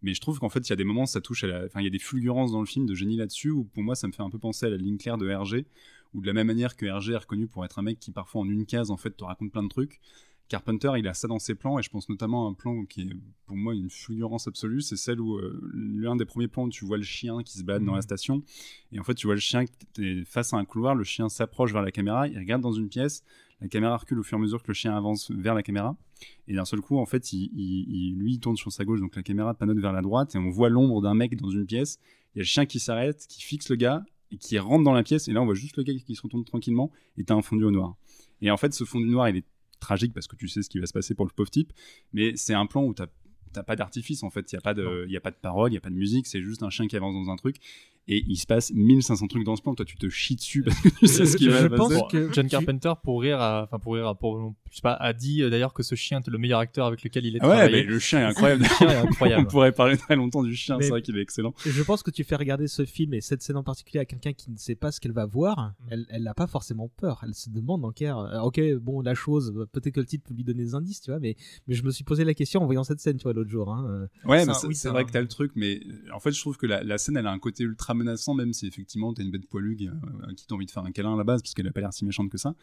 Mais je trouve qu'en fait, il y a des moments, ça touche à la. Enfin, il y a des fulgurances dans le film de génie là-dessus, où pour moi, ça me fait un peu penser à la ligne claire de Hergé, où de la même manière que Hergé est reconnu pour être un mec qui, parfois, en une case, en fait, te raconte plein de trucs. Carpenter, il a ça dans ses plans, et je pense notamment à un plan qui est pour moi une fulgurance absolue, c'est celle où euh, l'un des premiers plans où tu vois le chien qui se balade dans la station, et en fait tu vois le chien qui est face à un couloir, le chien s'approche vers la caméra, il regarde dans une pièce, la caméra recule au fur et à mesure que le chien avance vers la caméra, et d'un seul coup en fait il, il- il- lui il tourne sur sa gauche, donc la caméra panote vers la droite, et on voit l'ombre d'un mec dans une pièce, il y a le chien qui s'arrête, qui fixe le gars, et qui rentre dans la pièce, et là on voit juste le gars qui se retourne tranquillement, et t'as un fondu au noir. Et en fait ce fondu noir il est tragique parce que tu sais ce qui va se passer pour le pauvre type, mais c'est un plan où t'as t'as pas d'artifice en fait, il y a pas de il y a pas de parole, il y a pas de musique, c'est juste un chien qui avance dans un truc et il se passe 1500 trucs dans ce plan, toi tu te chies dessus parce que tu sais ce qui Je va se pense passer. que John Carpenter, pour rire, enfin pour rire, à- pour, je sais pas, a dit euh, d'ailleurs que ce chien était le meilleur acteur avec lequel il est Ah ouais, travaillé. mais le chien est incroyable. Le chien est incroyable. On pourrait parler très longtemps du chien, c'est vrai qu'il est excellent. Je pense que tu fais regarder ce film et cette scène en particulier à quelqu'un qui ne sait pas ce qu'elle va voir. Elle, elle n'a pas forcément peur. Elle se demande en clair. euh, ok, bon, la chose, peut-être que le titre peut lui donner des indices, tu vois, mais, mais je me suis posé la question en voyant cette scène, tu vois, l'autre jour. Hein. euh. Ouais, C'est oui, vrai un- que t'as le truc, mais en fait, je trouve que la, la scène, elle a un côté ultra menaçant, même si effectivement t'as une bête poilue qui, euh, à qui t'as envie de faire un câlin à la base, parce qu'elle a pas l'air si méchante que ça.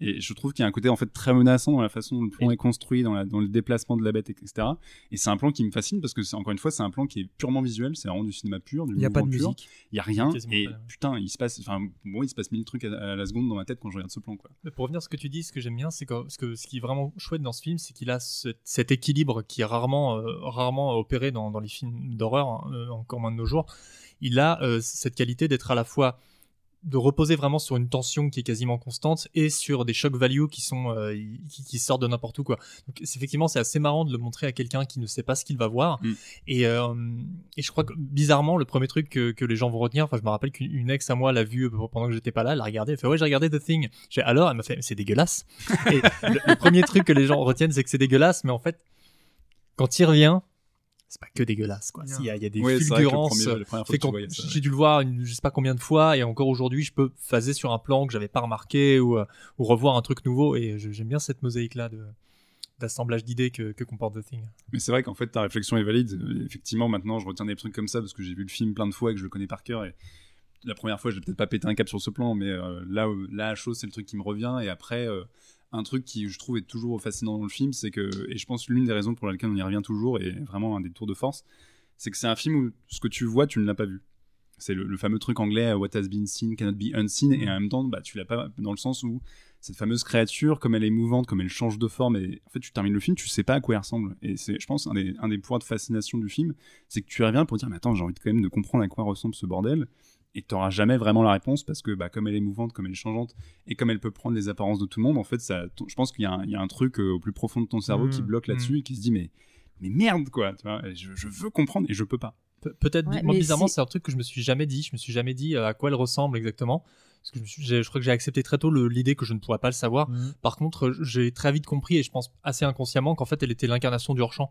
Et je trouve qu'il y a un côté en fait très menaçant dans la façon dont le plan est construit, dans, la, dans le déplacement de la bête, etc. Et c'est un plan qui me fascine parce que c'est encore une fois, c'est un plan qui est purement visuel, c'est vraiment du cinéma pur, du Il n'y a pas de pur. musique. Il y a rien, et pas, ouais. putain, il se passe, enfin, bon, il se passe mille trucs à, à la seconde dans ma tête quand je regarde ce plan, quoi. Mais pour revenir à ce que tu dis, ce que j'aime bien, c'est que, ce que ce qui est vraiment chouette dans ce film, c'est qu'il a ce- cet équilibre qui est rarement, euh, rarement opéré dans, dans les films d'horreur, hein, euh, encore moins de nos jours. Il a euh, cette qualité d'être à la fois de reposer vraiment sur une tension qui est quasiment constante et sur des shock value qui sont euh, qui, qui sortent de n'importe où quoi. Donc effectivement c'est assez marrant de le montrer à quelqu'un qui ne sait pas ce qu'il va voir Mm. et euh, et je crois que bizarrement le premier truc que, que les gens vont retenir, enfin je me rappelle qu'une une ex à moi l'a vu pendant que j'étais pas là, elle l'a regardé, elle fait ouais j'ai regardé The Thing. J'ai alors elle m'a fait c'est dégueulasse. et le, le premier truc que les gens retiennent c'est que c'est dégueulasse, mais en fait quand il revient c'est pas que dégueulasse quoi. Il y a, il y a des le fulgurances. j'ai dû le voir une, je sais pas combien de fois et encore aujourd'hui je peux phaser sur un plan que j'avais pas remarqué ou, euh, ou revoir un truc nouveau et je- j'aime bien cette mosaïque là de d'assemblage d'idées que, que comporte The Thing. Mais c'est vrai qu'en fait, ta réflexion est valide. Effectivement, maintenant, je retiens des trucs comme ça parce que j'ai vu le film plein de fois et que je le connais par cœur. Et la première fois, j'ai peut-être pas pété un cap sur ce plan, mais euh, là, là, chaud, c'est le truc qui me revient. Et après, euh, un truc qui, je trouve, est toujours fascinant dans le film, c'est que, et je pense l'une des raisons pour lesquelles on y revient toujours, et vraiment un des tours de force, c'est que c'est un film où ce que tu vois, tu ne l'as pas vu. C'est le, fameux truc anglais, euh, What has been seen cannot be unseen, et en même temps, bah, tu l'as pas dans le sens où cette fameuse créature, comme elle est mouvante, comme elle change de forme, et en fait, tu termines le film, tu sais pas à quoi elle ressemble. Et c'est, je pense, un des, points de fascination du film, c'est que tu reviens pour dire, mais attends, j'ai envie quand même de comprendre à quoi ressemble ce bordel, et tu n'auras jamais vraiment la réponse parce que, bah, comme elle est mouvante, comme elle est changeante, et comme elle peut prendre les apparences de tout le monde, en fait, ça, ton- je pense qu'il y a un, il y a un truc euh, au plus profond de ton cerveau Mmh, qui bloque là-dessus et qui se dit, mais, mais merde, quoi, tu vois, je, je veux comprendre et je peux pas. Pe- Peut-être, Ouais, moi bizarrement, c'est- un truc que je me suis jamais dit. Je me suis jamais dit euh, à quoi elle ressemble exactement. Parce que je, me suis- j'ai- je crois que j'ai accepté très tôt le- l'idée que je ne pourrais pas le savoir. Mhm. Par contre, euh, j'ai très vite compris, et je pense assez inconsciemment, qu'en fait, elle était l'incarnation du hors-champ.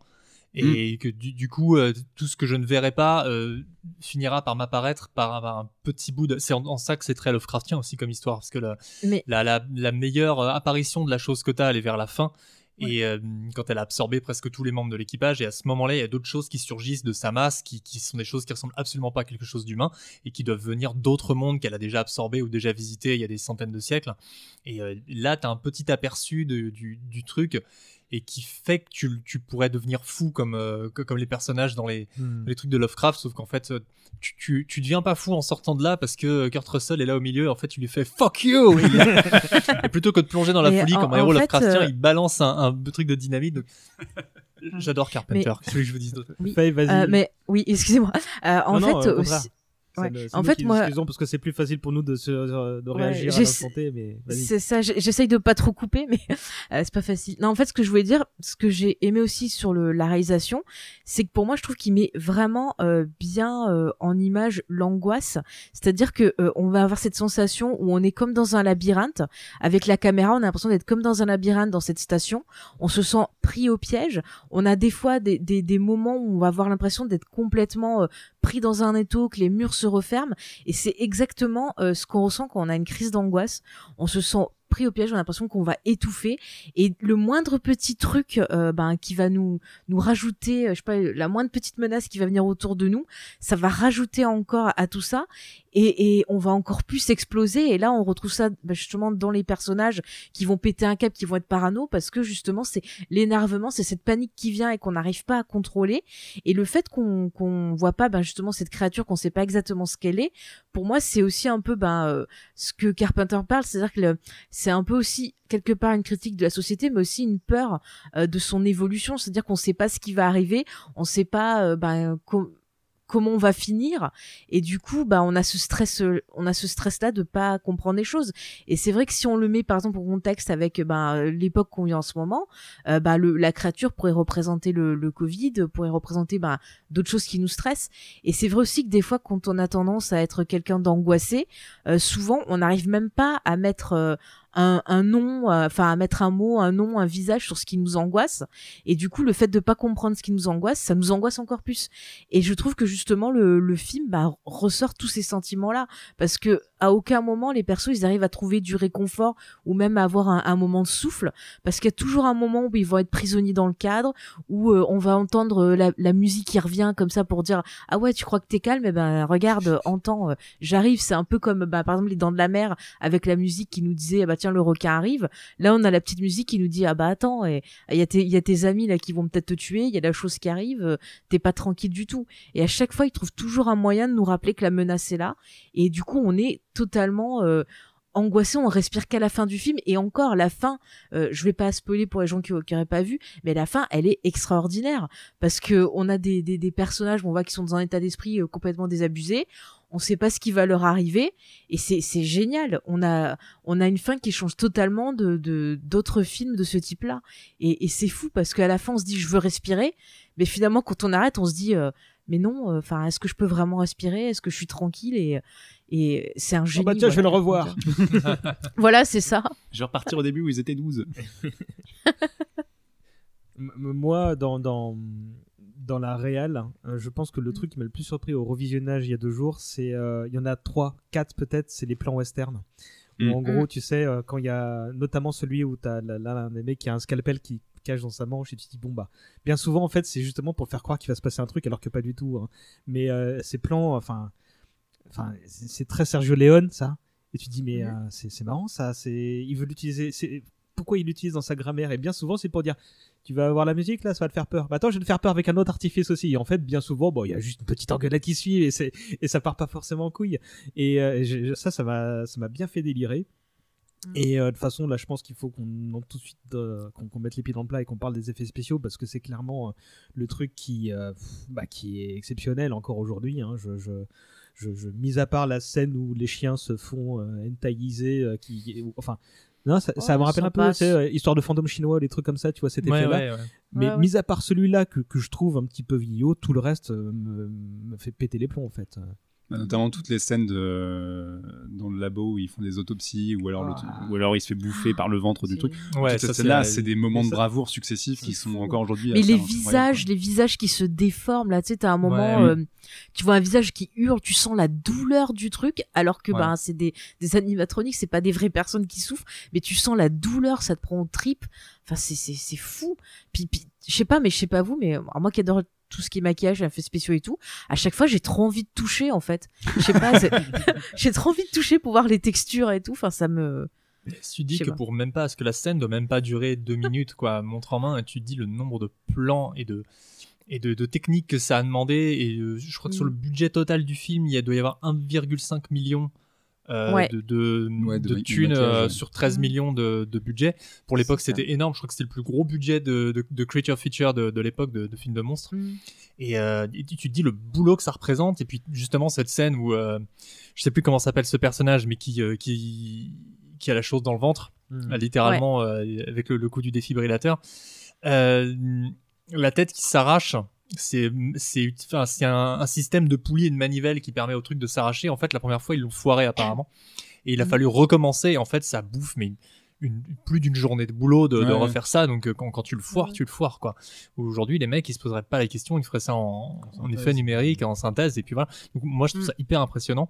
Et que du, du coup euh, tout ce que je ne verrai pas euh, finira par m'apparaître par, un- par un petit bout de c'est en, en ça que c'est très Lovecraftien aussi comme histoire parce que la, Mais- la, la, la meilleure euh, apparition de la chose que t'as elle est vers la fin. Et euh, quand elle a absorbé presque tous les membres de l'équipage et à ce moment-là il y a d'autres choses qui surgissent de sa masse qui, qui sont des choses qui ressemblent absolument pas à quelque chose d'humain et qui doivent venir d'autres mondes qu'elle a déjà absorbés ou déjà visités il y a des centaines de siècles. Et euh, là t'as un petit aperçu de- du, du truc et qui fait que tu, tu pourrais devenir fou comme, euh, que- comme les personnages dans les, Hmm. les trucs de Lovecraft, sauf qu'en fait, euh, tu, tu, tu deviens pas fou en sortant de là parce que Kurt Russell est là au milieu, en fait, tu lui fais fuck you! Et, et plutôt que de plonger dans la Et folie en- comme un héros Lovecraftien, euh, il balance un, un truc de dynamite. donc- J'adore Carpenter, Mais- qu'est-ce que je vous dise d'autre? Oui. Faye, vas-y. Euh, mais oui, excusez-moi. Euh, en Non, fait, non, aussi- ouais. le- c'est En fait, qui moi, parce que c'est plus facile pour nous de, se, de Ouais, réagir à j'essa- l'instant mais. C'est ça, j'essaye de pas trop couper, mais euh, c'est pas facile. Non, en fait, ce que je voulais dire, ce que j'ai aimé aussi sur le, la réalisation, c'est que pour moi, je trouve qu'il met vraiment euh, bien euh, en image l'angoisse. C'est-à-dire que euh, on va avoir cette sensation où on est comme dans un labyrinthe. Avec la caméra, on a l'impression d'être comme dans un labyrinthe dans cette station. On se sent pris au piège. On a des fois des, des, des moments où on va avoir l'impression d'être complètement euh, pris dans un étau, que les murs se referment. Et c'est exactement euh, ce qu'on ressent quand on a une crise d'angoisse. On se sent pris au piège, on a l'impression qu'on va étouffer. Et le moindre petit truc euh, ben, qui va nous, nous rajouter, euh, je sais pas, la moindre petite menace qui va venir autour de nous, ça va rajouter encore à tout ça. Et, et on va encore plus exploser. Et là, on retrouve ça ben, justement dans les personnages qui vont péter un câble, qui vont être parano, parce que justement, c'est l'énervement, c'est cette panique qui vient et qu'on n'arrive pas à contrôler. Et le fait qu'on qu'on voit pas ben, justement cette créature, qu'on sait pas exactement ce qu'elle est, pour moi, c'est aussi un peu ben, euh, ce que Carpenter parle, c'est-à-dire que c'est un peu aussi quelque part une critique de la société, mais aussi une peur euh, de son évolution, c'est-à-dire qu'on sait pas ce qui va arriver, on sait pas euh, ben, com- comment on va finir. Et du coup bah on a ce stress on a ce stress là de pas comprendre les choses. Et c'est vrai que si on le met par exemple en contexte avec ben l'époque qu'on vit en ce moment euh, la créature pourrait représenter le, Covid pourrait représenter d'autres choses qui nous stressent. Et c'est vrai aussi que des fois quand on a tendance à être quelqu'un d'angoissé euh, souvent on n'arrive même pas à mettre euh, un, un nom, enfin à mettre un mot, un nom, un visage sur ce qui nous angoisse. Et du coup, le fait de pas comprendre ce qui nous angoisse, ça nous angoisse encore plus. Et je trouve que justement le, le film bah, ressort tous ces sentiments-là, parce que à aucun moment les persos ils arrivent à trouver du réconfort ou même à avoir un, un moment de souffle, parce qu'il y a toujours un moment où ils vont être prisonniers dans le cadre, où euh, on va entendre euh, la, la musique qui revient comme ça pour dire ah ouais tu crois que t'es calme, et ben regarde, euh, entends, euh, j'arrive. C'est un peu comme bah, par exemple les Dents de la Mer avec la musique qui nous disait ah bah tiens le requin arrive. Là on a la petite musique qui nous dit ah bah attends, et il y a tes il y a tes amis là qui vont peut-être te tuer, il y a la chose qui arrive, t'es pas tranquille du tout. Et à chaque fois ils trouvent toujours un moyen de nous rappeler que la menace est là. Et du coup on est totalement euh, angoissé, on respire qu'à la fin du film. Et encore la fin, euh, je vais pas spoiler pour les gens qui, qui auraient pas vu, mais la fin elle est extraordinaire. Parce que on a des, des, des personnages, on voit qui sont dans un état d'esprit euh, complètement désabusé, on sait pas ce qui va leur arriver. Et c'est génial. On a on a une fin qui change totalement de de d'autres films de ce type-là. Et, et c'est fou parce qu'à la fin on se dit je veux respirer, mais finalement quand on arrête on se dit euh, mais non, enfin, est-ce que je peux vraiment respirer? Est-ce que je suis tranquille? Et, et c'est un génie. bah tiens, je vais le revoir. voilà, c'est ça. Je vais repartir au début où ils étaient 12. M- Moi, dans, dans, dans la réal, euh, je pense que le truc qui m'a le plus surpris au revisionnage il y a deux jours, c'est. euh, Il y en a trois, quatre peut-être, c'est les plans western. Où Mm. en gros, tu sais, euh, quand il y a notamment celui où tu as là, un des mecs qui a un scalpel qui cache dans sa manche et tu te dis bon bah bien souvent en fait c'est justement pour faire croire qu'il va se passer un truc alors que pas du tout hein. mais euh, ces plans enfin enfin c'est très Sergio Leone ça. Et tu te dis mais euh, c'est c'est marrant ça c'est il veut l'utiliser c'est pourquoi il l'utilise dans sa grammaire? Et bien souvent c'est pour dire tu vas avoir la musique là ça va te faire peur. Bah attends je vais te faire peur avec un autre artifice aussi. Et en fait bien souvent bon il y a juste une petite engueulade qui suit et c'est et ça part pas forcément en couille. Et euh, ça ça m'a ça m'a bien fait délirer. Et euh, de toute façon, là, je pense qu'il faut qu'on tout de suite euh, qu'on qu'on mette les pieds dans le plat et qu'on parle des effets spéciaux parce que c'est clairement euh, le truc qui, euh, bah, qui est exceptionnel encore aujourd'hui. Hein. Je, je, je, je- mis à part la scène où les chiens se font euh, entailliser, euh, qui, enfin, non, ça, ça me rappelle un peu, passe. tu sais, euh, histoire de fantôme chinois, des trucs comme ça, tu vois cet effet-là. ouais, ouais. Mais Ouais, ouais. mis à part celui-là que, que je trouve un petit peu vieillot, tout le reste euh, me, me fait péter les plombs en fait. Bah, Notamment toutes les scènes de... dans le labo où ils font des autopsies ou alors, le- Ah. ou alors il se fait bouffer par le ventre du truc. Ouais, Toutes ça, ces la- c'est des moments de bravoure successifs qui sont fou. encore aujourd'hui. Mais assez les visages, les visages qui se déforment là, tu sais, t'as un moment, Ouais. euh, tu vois un visage qui hurle, tu sens la douleur du truc, alors que Ouais. ben c'est des, des animatroniques, c'est pas des vraies personnes qui souffrent, mais tu sens la douleur, ça te prend au trip. Enfin, c'est c'est c'est fou. Puis, puis je sais pas, mais je sais pas vous, mais moi qui adore tout ce qui est maquillage, effets spéciaux et tout, à chaque fois j'ai trop envie de toucher en fait. Je sais pas, j'ai trop envie de toucher pour voir les textures et tout. Enfin, ça me. Tu dis que pas. pour même pas, parce que la scène doit même pas durer deux minutes, quoi, montre en main, et tu dis le nombre de plans et de et de, de techniques que ça a demandé, et euh, je crois que sur Mm. le budget total du film, il y a- doit y avoir 1,5 million euh, Ouais. de, de, Ouais, de de ma- de thunes euh, sur 13 Mm. millions de, de budget. Pour l'époque, c'était énorme. Je crois que c'était le plus gros budget de, de, de creature feature de, de l'époque de, de films de monstres. Mm. Et, euh, et tu te dis le boulot que ça représente. Et puis justement cette scène où euh, je sais plus comment s'appelle ce personnage, mais qui euh, qui qui a la chose dans le ventre, euh, littéralement euh, avec le, le coup du défibrillateur. Euh, la tête qui s'arrache. C'est c'est enfin, c'est un, un système de poulie et de manivelle qui permet au truc de s'arracher. En fait, la première fois ils l'ont foiré apparemment, et il a Mhm. fallu recommencer. Et en fait, ça bouffe mais une, plus d'une journée de boulot de, de ouais. refaire ça. Donc euh, quand, quand tu le foires, Ouais. tu le foires quoi. Aujourd'hui, les mecs, ils se poseraient pas la question, ils feraient ça en, en synthèse. effet numérique, en synthèse, et puis voilà. Donc moi, je trouve Mm. ça hyper impressionnant.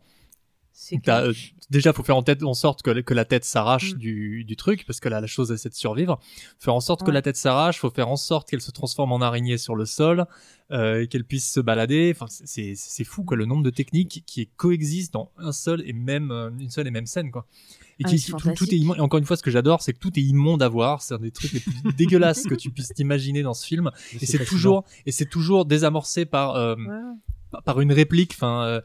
Clair. euh, déjà, faut faire en, tête, en sorte que, que la tête s'arrache Mm. du, du truc, parce que là, la chose essaie de survivre. Faire en sorte que la tête s'arrache, faut faire en sorte qu'elle se transforme en araignée sur le sol, euh, qu'elle puisse se balader. Enfin, c'est- fou, quoi, le nombre de techniques qui coexistent dans un seul et même, euh, une seule et même scène, quoi. Et Ah, qui, c'est tout, tout est immonde. Et encore une fois, ce que j'adore, c'est que tout est immonde à voir. C'est un des trucs les plus dégueulasses que tu puisses t'imaginer dans ce film. Et c'est toujours, et c'est toujours désamorcé par, euh, Ouais. par- par une réplique. Enfin, euh,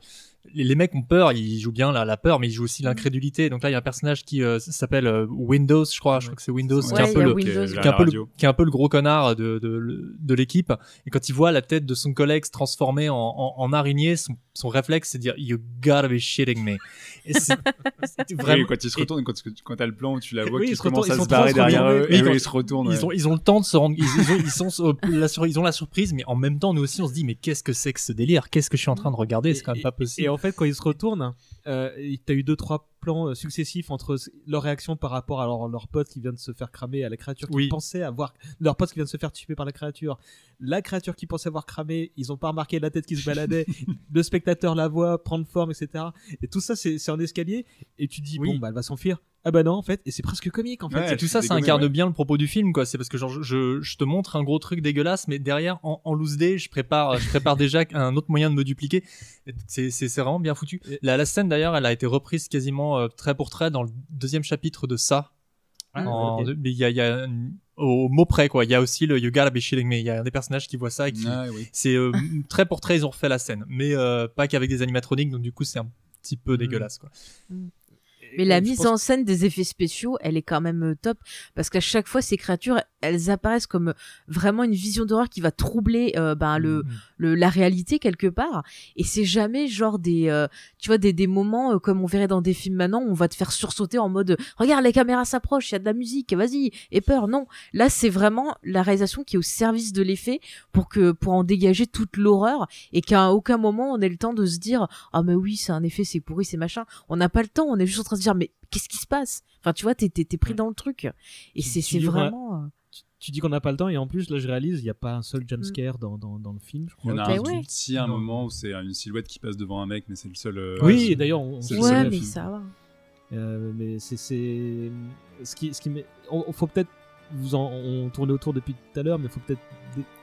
les, les mecs ont peur, ils jouent bien la, la peur, mais ils jouent aussi l'incrédulité. Donc là, il y a un personnage qui euh, s'appelle euh, Windows, je crois. Je crois que c'est Windows, qui est un peu le, Windows. qui est qui est un peu le, radio. qui est un peu le gros connard de, de, de l'équipe. Et quand il voit la tête de son collègue se transformer en, en, en araignée, son, son réflexe, c'est de dire You gotta be shitting me. Et c'est c'est Oui, vraiment. quand ils se et- retournent, quand, quand t'as le plan où tu la vois Oui, qui ils se commence retournent, à ils se barrer derrière eux, et quand- ils se retournent. Ils ont, ils ont le temps de se rendre, ils, ils ont, ils, sont, la sur- ils ont la surprise, mais en même temps, nous aussi, on se dit, mais qu'est-ce que c'est que ce délire? Qu'est-ce que je suis en train de regarder? C'est quand même pas possible. En fait, quand ils se retournent, euh, t'as eu deux trois plans euh, successifs entre leur réaction par rapport à leur, leur pote qui vient de se faire cramer, à la créature qui Oui. pensait avoir leur pote qui vient de se faire tuer par la créature, la créature qui pensait avoir cramé, ils ont pas remarqué la tête qui se baladait, le spectateur la voit prendre forme, etc. Et tout ça, c'est c'est en escalier, et tu dis Oui. bon bah elle va s'enfuir. Ah bah non en fait, et c'est presque comique en fait. Ouais, Et tout ça, ça incarne ouais. bien le propos du film, quoi. C'est parce que genre, je, je te montre un gros truc dégueulasse, mais derrière, en, en loose day, je prépare, je prépare déjà un autre moyen de me dupliquer. C'est, c'est, c'est vraiment bien foutu. La, la scène d'ailleurs, elle a été reprise quasiment euh, trait pour trait dans le deuxième chapitre de ça. Ah, En- il y a, il y a un- au mot près, quoi. Il y a aussi le You gotta be shitting me. Il y a un des personnages qui voit ça et qui, Ah, oui. c'est euh, trait pour trait, ils ont refait la scène, mais euh, pas qu'avec des animatroniques, donc du coup, c'est un petit peu Mm. dégueulasse, quoi. Mais la mise pense- en scène des effets spéciaux, elle est quand même euh, top parce qu'à chaque fois ces créatures, elles apparaissent comme vraiment une vision d'horreur qui va troubler euh, ben le, Mm. le la réalité quelque part et c'est jamais genre des euh, tu vois des, des moments euh, comme on verrait dans des films maintenant où on va te faire sursauter en mode regarde les caméras s'approchent, il y a de la musique, vas-y, et peur. Non, là c'est vraiment la réalisation qui est au service de l'effet pour que pour en dégager toute l'horreur et qu'à aucun moment on ait le temps de se dire ah mais oui, c'est un effet, c'est pourri, c'est machin. On n'a pas le temps, on est juste en train de se dire mais qu'est-ce qui se passe? Enfin, tu vois, t'es t'es t'es pris Ouais. dans le truc. Et c'est vraiment. euh, tu, tu dis qu'on n'a pas le temps et en plus là je réalise il n'y a pas un seul Mm. jumpscare dans, dans, dans le film je Il y crois. en a Mais un ouais. petit à un Non. moment où c'est une silhouette qui passe devant un mec, mais c'est le seul. euh, Oui, d'ailleurs on, on seul Ouais, mais film. ça va. Euh, mais c'est c'est ce qui ce qui met- on, on- faut peut-être vous en on tournait autour depuis tout à l'heure mais faut peut-être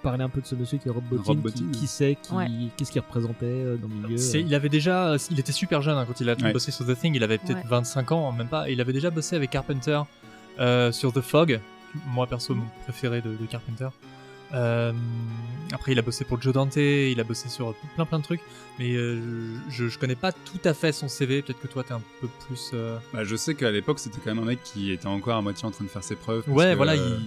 parler un peu de ce monsieur qui est Rob Bottin, Rob qui, Bottin. qui c'est qui Ouais. qu'est-ce qu'il représentait euh, dans le milieu C'est- il avait déjà, euh, il était super jeune hein, quand il a Ouais. bossé sur The Thing. Il avait peut-être Ouais. 25 ans, même pas. Et il avait déjà bossé avec Carpenter euh, sur The Fog. Moi perso, mon préféré de, de Carpenter. Euh, après, il a bossé pour Joe Dante. Il a bossé sur plein plein de trucs. Mais euh, je, je connais pas tout à fait son CV. Peut-être que toi, t'es un peu plus. euh, Bah, je sais qu'à l'époque, c'était quand même un mec qui était encore à moitié en train de faire ses preuves. Ouais, voilà. il-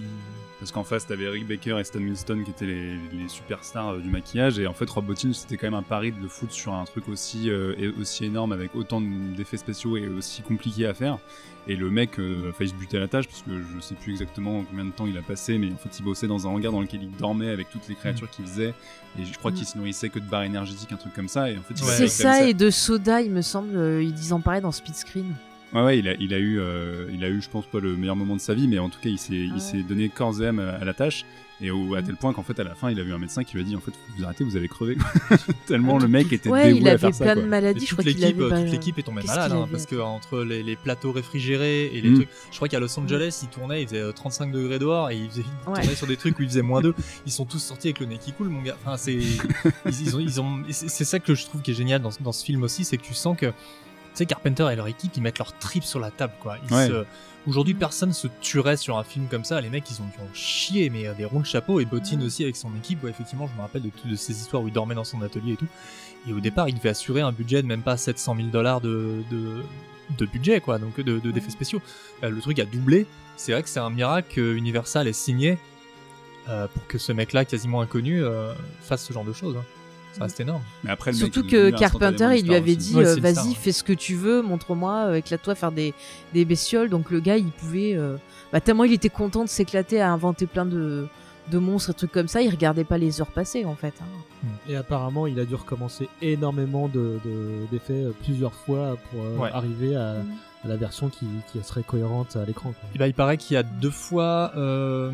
Parce qu'en face, t'avais Rick Baker et Stan Winston qui étaient les, les superstars euh, du maquillage. Et en fait, Rob Bottin, c'était quand même un pari de le foutre sur un truc aussi, euh, aussi énorme avec autant d'effets spéciaux et aussi compliqué à faire. Et le mec euh, a failli se buter à la tâche parce que je sais plus exactement combien de temps il a passé, mais en fait, il bossait dans un hangar dans lequel il dormait avec toutes les créatures qu'il faisait. Et je crois Mm. qu'il se nourrissait que de barres énergétiques, un truc comme ça. Et en fait, C'est ça, et de soda, il me semble, euh, ils disent en pareil dans Speed Screen. Ouais, ouais, il a, il a eu, euh, il a eu, je pense pas le meilleur moment de sa vie, mais en tout cas, il s'est, Ah il s'est donné corps et âme à, à la tâche, et au, à tel point qu'en fait, à la fin, il a vu un médecin qui lui a dit, en fait, vous arrêtez, vous allez crever. Tellement le mec était Ouais, dévoué il à avait faire ça. plein de maladies, je crois toute qu'il avait. l'équipe, bah, toute l'équipe est tombée qu'est-ce malade hein, parce que entre les, les plateaux réfrigérés et les Mm. trucs, je crois qu'à Los Angeles ils tournaient, il faisait euh, 35 degrés dehors et ils, faisaient, Ouais. tournaient sur des trucs où il faisait moins 2 Ils sont tous sortis avec le nez qui coule, mon gars. Enfin, c'est ils, ils ont, ils ont, c'est c'est ça que je trouve qui est génial dans, ce- dans ce film aussi, c'est que tu sens que sais Carpenter et leur équipe ils mettent leur trip sur la table quoi. Ils Ouais. se- Aujourd'hui, personne se tuerait sur un film comme ça. Les mecs, ils ont dû en chier, mais euh, des ronds de chapeau. Et Bottine aussi avec son équipe. Ouais, effectivement, je me rappelle de toutes ces histoires où il dormait dans son atelier et tout. Et au départ, il devait assurer un budget de même pas 700 000 dollars de, de, de budget, quoi, donc de, de- d'effets spéciaux. Euh, le truc a doublé. C'est vrai que c'est un miracle que Universal ait signé euh, pour que ce mec-là, quasiment inconnu, fasse ce genre de choses. hein. Ça reste énorme. Mais après, le Surtout que Carpenter, il lui avait aussi. dit Ouais, euh, star, vas-y, ouais. fais ce que tu veux, montre-moi, euh, éclate-toi à faire des, des bestioles. Donc le gars, il pouvait. euh, Bah, tellement il était content de s'éclater à inventer plein de, de monstres et trucs comme ça, il regardait pas les heures passer en fait. hein. Et apparemment, il a dû recommencer énormément de- de- d'effets plusieurs fois pour euh, Ouais. arriver à, Mm. à la version qui, qui serait cohérente à l'écran. quoi. Et bah, il paraît qu'il y a deux fois, euh,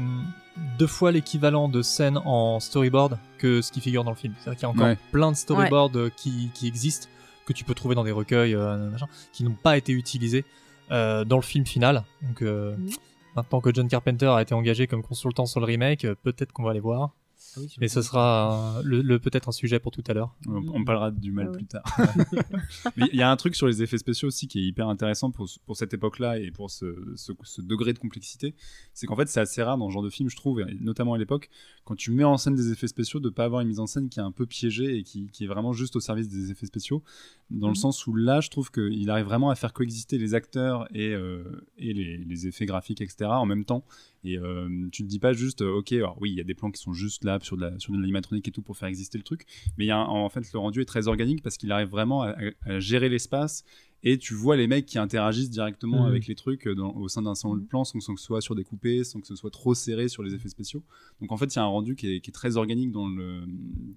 deux fois l'équivalent de scènes en storyboard que ce qui figure dans le film. C'est-à-dire qu'il y a encore Ouais. plein de storyboards qui, qui existent, que tu peux trouver dans des recueils, euh, machin, qui n'ont pas été utilisés euh, dans le film final. Donc euh, Mhm. maintenant que John Carpenter a été engagé comme consultant sur le remake, euh, peut-être qu'on va les voir. Ah oui, Mais me ce sera le, le- peut-être un sujet pour tout à l'heure. On, on parlera du mal Ah ouais. plus tard. Il y a un truc sur les effets spéciaux aussi qui est hyper intéressant pour, ce- pour cette époque-là et pour ce, ce- ce degré de complexité. C'est qu'en fait, c'est assez rare dans ce genre de film, je trouve, et notamment à l'époque, quand tu mets en scène des effets spéciaux, de pas avoir une mise en scène qui est un peu piégée et qui, qui est vraiment juste au service des effets spéciaux. Dans le Mhm. sens où là, je trouve qu'il arrive vraiment à faire coexister les acteurs et, euh, et les, les effets graphiques, etc. en même temps. Et euh, tu te dis pas juste, euh, ok, alors oui, il y a des plans qui sont juste là sur de la- sur de l'animatronique et tout pour faire exister le truc, mais y a un- en fait le rendu est très organique parce qu'il arrive vraiment à, gérer l'espace et tu vois les mecs qui interagissent directement Mhm. avec les trucs dans- au sein d'un salon de plan sans que ce soit sur des coupés, sans que ce soit trop serré sur les effets spéciaux. Donc en fait, il y a un rendu qui est, qui est très organique dans le,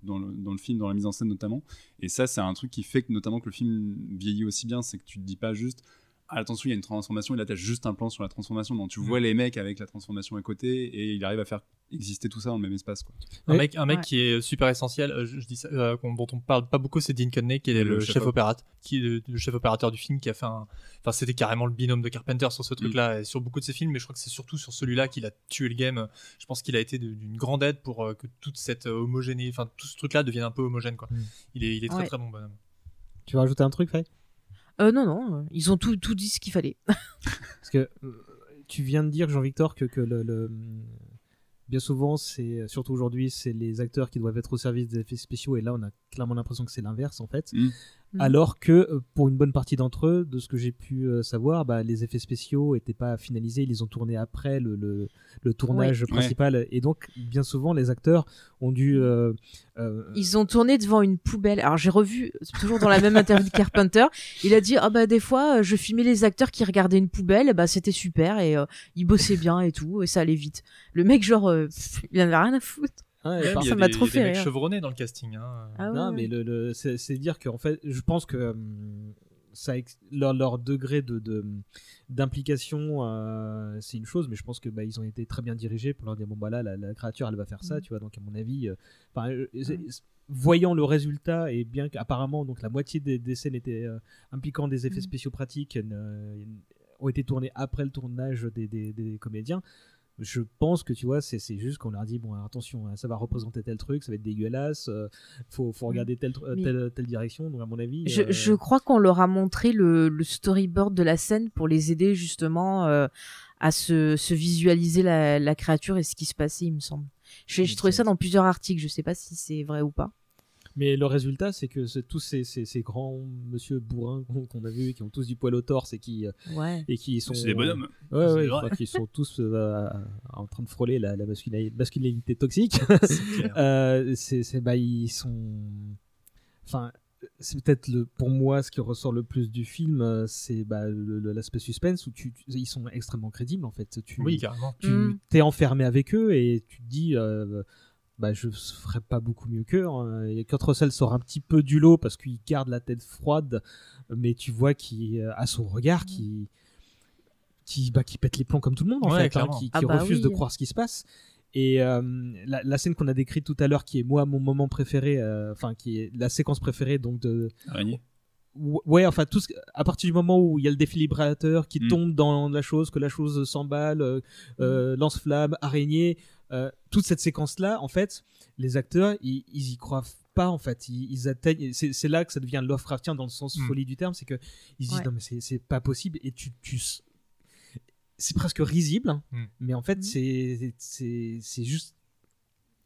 dans, le, dans le film, dans la mise en scène notamment. Et ça, c'est un truc qui fait que notamment que le film vieillit aussi bien, c'est que tu te dis pas juste attention, il y a une transformation, et là t'as juste un plan sur la transformation. Non, tu Mhm. vois les mecs avec la transformation à côté et il arrive à faire exister tout ça dans le même espace. Quoi. Un mec, un mec Ouais. qui est super essentiel, euh, je, je dis ça, euh, dont on parle pas beaucoup, c'est Dean Cudney, qui est le, Le chef, chef op. opérateur, qui est le, le chef opérateur du film, qui a fait un, enfin c'était carrément le binôme de Carpenter sur ce truc-là, et sur beaucoup de ses films, mais je crois que c'est surtout sur celui-là qu'il a tué le game. Je pense qu'il a été d'une grande aide pour euh, que toute cette homogénéité, enfin tout ce truc-là devienne un peu homogène, quoi. Mm. Il est, il est très Ouais. très bon bonhomme. Tu veux rajouter un truc, Faye? Euh, non, non, euh, ils ont tout, tout dit ce qu'il fallait. Parce que euh, tu viens de dire, Jean-Victor, que, que le, le- bien souvent, c'est surtout aujourd'hui, c'est les acteurs qui doivent être au service des effets spéciaux, et là, on a clairement l'impression que c'est l'inverse en fait. Mm. Mm. Alors que euh, pour une bonne partie d'entre eux, de ce que j'ai pu euh, savoir, bah, les effets spéciaux étaient pas finalisés, ils les ont tournés après le, le, le tournage principal, et donc bien souvent les acteurs ont dû euh, euh, Ils ont tourné devant une poubelle. Alors j'ai revu, toujours dans la même interview de Carpenter, il a dit ah bah des fois euh, je filmais les acteurs qui regardaient une poubelle, bah c'était super et euh, ils bossaient bien et tout et ça allait vite. Le mec genre euh, pff, il en a rien à foutre. Ouais, Même, par- il y a ça m'a des- trop il y a des fait mecs rire. chevronnés dans le casting. Hein. Ah ouais, non, ouais. mais le, le- c'est dire qu'en fait, je pense que hum, ça, leur, leur degré de de- d'implication, euh, c'est une chose, mais je pense que bah, ils ont été très bien dirigés pour leur dire bon bah là, la, la créature, elle va faire ça, Mhm. tu vois. Donc à mon avis, euh, enfin, euh, c'est- voyant le résultat et bien qu'apparemment donc la moitié des, des scènes étaient euh, impliquant des effets Mhm. spéciaux pratiques euh, ont été tournées après le tournage des, des- des comédiens. Je pense que tu vois, c'est juste qu'on leur dit bon, attention, hein, ça va représenter tel truc, ça va être dégueulasse, euh, faut, faut regarder telle, tr- Mais- telle, telle direction. Donc, à mon avis. Je, euh, je crois qu'on leur a montré le, le storyboard de la scène pour les aider justement euh, à se, se visualiser la, la créature et ce qui se passait, il me semble. J'ai j'ai trouvé ça dans plusieurs articles, je sais pas si c'est vrai ou pas. Mais le résultat, c'est que c'est- tous ces, ces, ces grands monsieur bourrins qu'on a vus, qui ont tous du poil au torse et qui, euh, Ouais. et qui sont. C'est des bonhommes. Ouais, C'est ouais, je crois qu'ils sont tous euh, en train de frôler la, la masculinité toxique. Euh, c'est, c'est- bah, ils sont. Enfin, c'est peut-être le, pour moi ce qui ressort le plus du film, c'est bah, le- le- l'aspect suspense où tu, tu- ils sont extrêmement crédibles en fait. Tu, Oui, carrément. tu Mm. t'es enfermé avec eux et tu te dis euh, bah je ferais pas beaucoup mieux qu'eux hein. Kurt Russell sort un petit peu du lot parce qu'il garde la tête froide mais tu vois qu'il euh, a son regard qui qui bah, qui pète les plombs comme tout le monde en Ouais, fait hein, qui, qui Ah bah refuse oui. de croire ce qui se passe et euh, la, la scène qu'on a décrite tout à l'heure qui est moi mon moment préféré euh, enfin qui est la séquence préférée donc de Araignée. Ouais, enfin, tout ce- à partir du moment où il y a le défibrillateur qui Mm. tombe dans la chose, que la chose s'emballe, euh, euh, lance-flamme, araignée, euh, toute cette séquence-là, en fait, les acteurs, ils, ils y croient pas, en fait. Ils, ils atteignent. C'est c'est là que ça devient Lovecraftien dans le sens Mm. folie du terme, c'est que ils se disent Ouais. non mais c'est c'est pas possible et tu tu c'est presque risible, hein, Mm. mais en fait Mm. c'est c'est c'est juste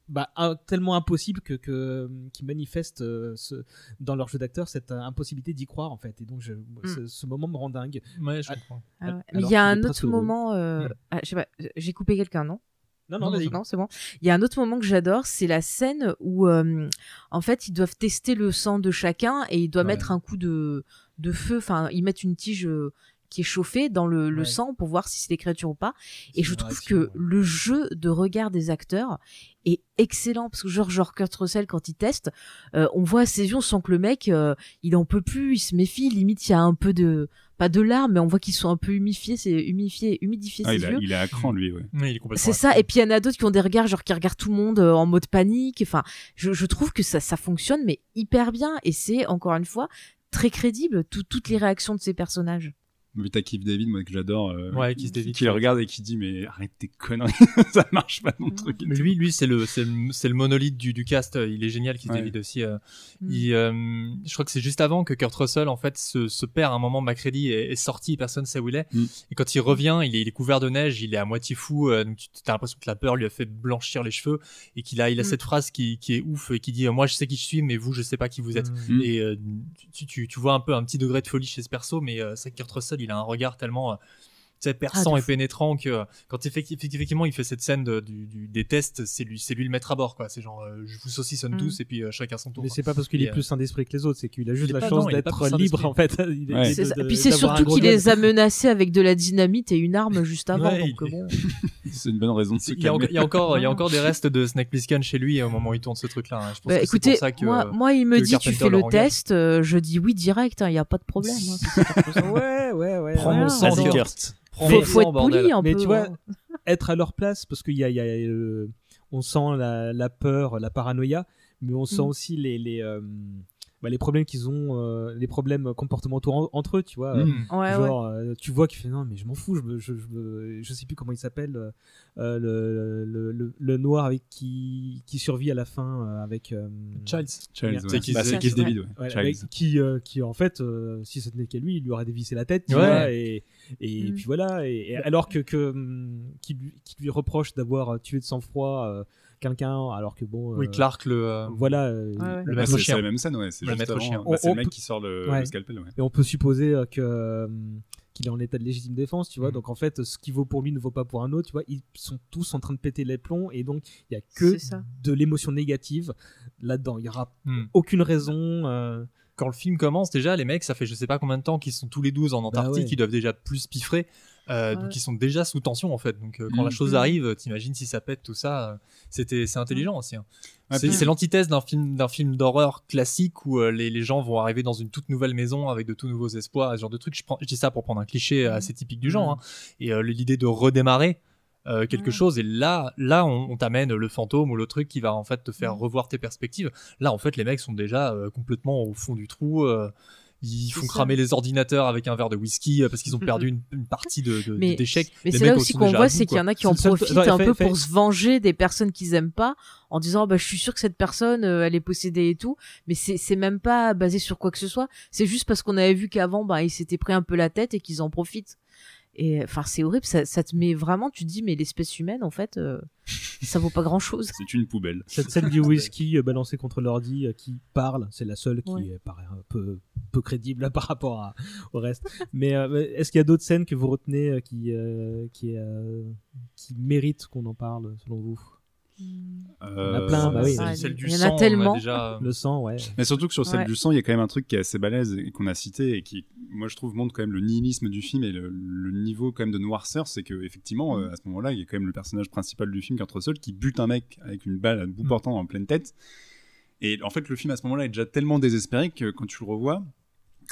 bah, un- tellement impossible que, que qu'ils manifestent euh, ce- dans leur jeu d'acteur cette euh, impossibilité d'y croire en fait et donc je, ce, ce moment me rend dingue Ouais, je Ah, comprends. Ah ouais. Mais il y a un autre moment. euh, ah, je sais pas, j'ai coupé quelqu'un, non? Non non, Non, c'est bon. Il y a un autre moment que j'adore, c'est la scène où, euh, en fait, ils doivent tester le sang de chacun et ils doivent Ouais. mettre un coup de, de feu. Enfin, ils mettent une tige euh, qui est chauffée dans le, le Ouais. sang pour voir si c'est des créatures ou pas. Et je trouve que ouais. le jeu de regard des acteurs est excellent parce que genre, genre Kurt Russell quand il teste, euh, on voit à ses yeux, on sent que le mec, euh, il en peut plus, il se méfie. Limite, il y a un peu de, pas de larmes, mais on voit qu'ils sont un peu humifiés, c'est humifié, humidifié Ah, ses il, a- yeux. il est à cran, lui, ouais. Oui, il. C'est ça, et puis il y en a d'autres qui ont des regards, genre qui regardent tout le monde euh, en mode panique. Enfin, je, je trouve que ça, ça fonctionne, mais hyper bien, et c'est encore une fois très crédible, tout- toutes les réactions de ces personnages. Vu t'as Keith David, moi, que j'adore. euh, Ouais, Keith David, Qui le regarde et qui dit, mais arrête tes conneries, ça marche pas ton truc. Mais lui, lui, c'est le, c'est le, c'est le monolithe du, du cast. Il est génial, Keith Ouais. David aussi. euh. Mm. Il, euh, je crois que c'est juste avant que Kurt Russell, en fait, se, se perd. À un moment, Macready est, est sorti, personne sait où il est. Mm. Et quand il revient, il est, il est couvert de neige, il est à moitié fou. euh, donc tu as l'impression que la peur lui a fait blanchir les cheveux et qu'il a, il a Mm. cette phrase qui, qui est ouf et qui dit, euh, moi, je sais qui je suis, mais vous, je sais pas qui vous êtes. Mm. Et euh, tu, tu, tu vois un peu un petit degré de folie chez ce perso, mais euh, c'est que Kurt Russell, il a un regard tellement euh, sais, perçant Ah, de et pénétrant que euh, quand effecti- effectivement il fait cette scène de- du, du- des tests, c'est lui, c'est lui le maître à bord, quoi. C'est genre, euh, je vous saucissonne Mm. tous et puis euh, chacun son tour. mais c'est pas parce qu'il est plus saint d'esprit que les autres c'est qu'il a juste la pas- chance d'être libre en fait Il Ouais. de- de- Puis c'est surtout qu'il gun. les a menacés avec de la dynamite et une arme juste avant. C'est une bonne raison de se Il y, a, calmer. il y a encore, il y a encore des restes de Snake Plissken chez lui au moment où il tourne ce truc-là. hein. Bah, écoutez, c'est pour ça que, moi, moi, il me que dit tu fais le test, je dis oui direct, il n'y a pas de problème. hein, ouais ouais ouais Prends mon sang, Kurt. Faut, être bordel. poli un Mais peu. tu vois, hein. être à leur place parce qu'il y a, il y a, euh, on sent la, la peur, la paranoïa, mais on sent Mm. aussi les les, euh, bah, les problèmes qu'ils ont, euh, les problèmes comportementaux en- entre eux, tu vois. euh, Mm. Ouais, ouais. Genre, euh, tu vois qu'il fait non, mais je m'en fous, je, me- je, je, me- je sais plus comment il s'appelle, euh, le, le, le, le noir avec qui, qui survit à la fin euh, avec. euh, Childs. Childs, C'est ouais. Keith Bah, c'est David, Keith ouais. Qui, euh, qui en fait, euh, si ce n'était qu'à lui, il lui aurait dévissé la tête, tu Ouais. vois, et, et Mm. puis voilà. Et, et alors que, que hum, qui, lui, qui lui reproche d'avoir tué de sang-froid euh, quelqu'un, alors que bon, Oui, euh, Clark, le. euh, voilà. euh, Ouais, ouais. Le Bah, maître c'est chien. c'est la même scène, ouais. C'est Le maître chien. Bah, c'est le mec qui sort le, Ouais. le scalpel, ouais. Et on peut supposer euh, que euh, qu'il est en état de légitime défense, tu vois. Mm. Donc en fait, ce qui vaut pour lui ne vaut pas pour un autre, tu vois. Ils sont tous en train de péter les plombs et donc il y a que de l'émotion négative là-dedans. Il y aura hmm. aucune raison. euh, quand le film commence, déjà, les mecs, ça fait je sais pas combien de temps qu'ils sont tous les 12 en Antarctique, ouais. ils doivent déjà plus piffrer. Euh, Ouais. Donc ils sont déjà sous tension en fait. Donc euh, quand Mm. la chose Mm. arrive, t'imagines si ça pète tout ça, euh, c'était c'est intelligent aussi. hein. Ouais, c'est l'antithèse d'un film d'un film d'horreur classique où euh, les, les gens vont arriver dans une toute nouvelle maison avec de tout nouveaux espoirs, ce genre de trucs. Je, prends, je dis ça pour prendre un cliché Mm. assez typique du genre. hein. Et euh, l'idée de redémarrer. Euh, quelque Ouais. chose et là là on, on t'amène le fantôme ou le truc qui va en fait te faire Mm. revoir tes perspectives là en fait les mecs sont déjà euh, complètement au fond du trou euh, ils font cramer les ordinateurs avec un verre de whisky euh, parce qu'ils ont perdu une, une partie de, Mais, d'échecs. mais c'est là aussi qu'on voit, c'est qu'il y en a qui en profitent un fait- peu fait- pour se venger des personnes qu'ils aiment pas, en disant bah je suis sûr que cette personne euh, elle est possédée et tout, mais c'est c'est même pas basé sur quoi que ce soit. C'est juste parce qu'on avait vu qu'avant bah ils s'étaient pris un peu la tête et qu'ils en profitent. Et enfin, c'est horrible. Ça, ça te met vraiment. Tu te dis, mais l'espèce humaine, en fait, euh, ça vaut pas grand chose. C'est une poubelle. Cette scène du whisky euh, balancé contre l'ordi euh, qui parle, c'est la seule qui Ouais. paraît un peu, peu crédible par rapport à- au reste. Mais euh, est-ce qu'il y a d'autres scènes que vous retenez euh, qui, euh, qui, euh, qui méritent qu'on en parle selon vous? Il y en a plein, bah oui. Celle, celle du Il y en a sang, on a tellement. déjà. Le sang, ouais. Mais surtout que sur celle Ouais. du sang, il y a quand même un truc qui est assez balèze et qu'on a cité et qui, moi, je trouve, montre quand même le nihilisme du film et le, le niveau quand même de noirceur. C'est que effectivement, euh, à ce moment-là, il y a quand même le personnage principal du film qui entre seul, qui bute un mec avec une balle à bout portant en pleine tête. Et en fait, le film à ce moment-là est déjà tellement désespéré que quand tu le revois,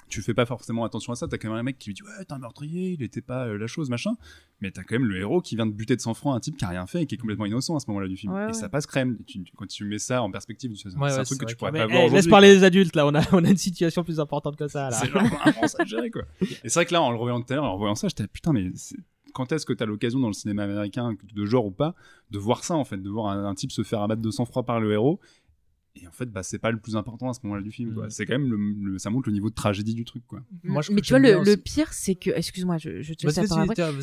tu fais pas forcément attention à ça. T'as quand même un mec qui lui dit ouais, t'es un meurtrier, il était pas euh, la chose, machin. Mais t'as quand même le héros qui vient de buter de sang-froid un type qui a rien fait et qui est complètement innocent à ce moment-là du film. Ouais, et ouais. ça passe crème. Tu- quand tu mets ça en perspective, c'est Ouais, un ouais, truc que vrai tu pourrais Mais, pas eh, voir laisse aujourd'hui, parler quoi. les adultes là, on a, on a une situation plus importante que ça là. C'est ça à gérer, quoi. Et c'est vrai que là, en le revoyant tout à l'heure, en revoyant ça, j'étais putain, mais c'est- quand est-ce que t'as l'occasion dans le cinéma américain, de genre ou pas, de voir ça en fait, de voir un, un type se faire abattre de sang-froid par le héros et en fait, bah, c'est pas le plus important à ce moment-là du film. quoi. Mm. C'est quand même le, le- ça montre le niveau de tragédie du truc. Quoi. Moi, je- mais tu vois, le, le pire, c'est que. Excuse-moi, je, je te laisse la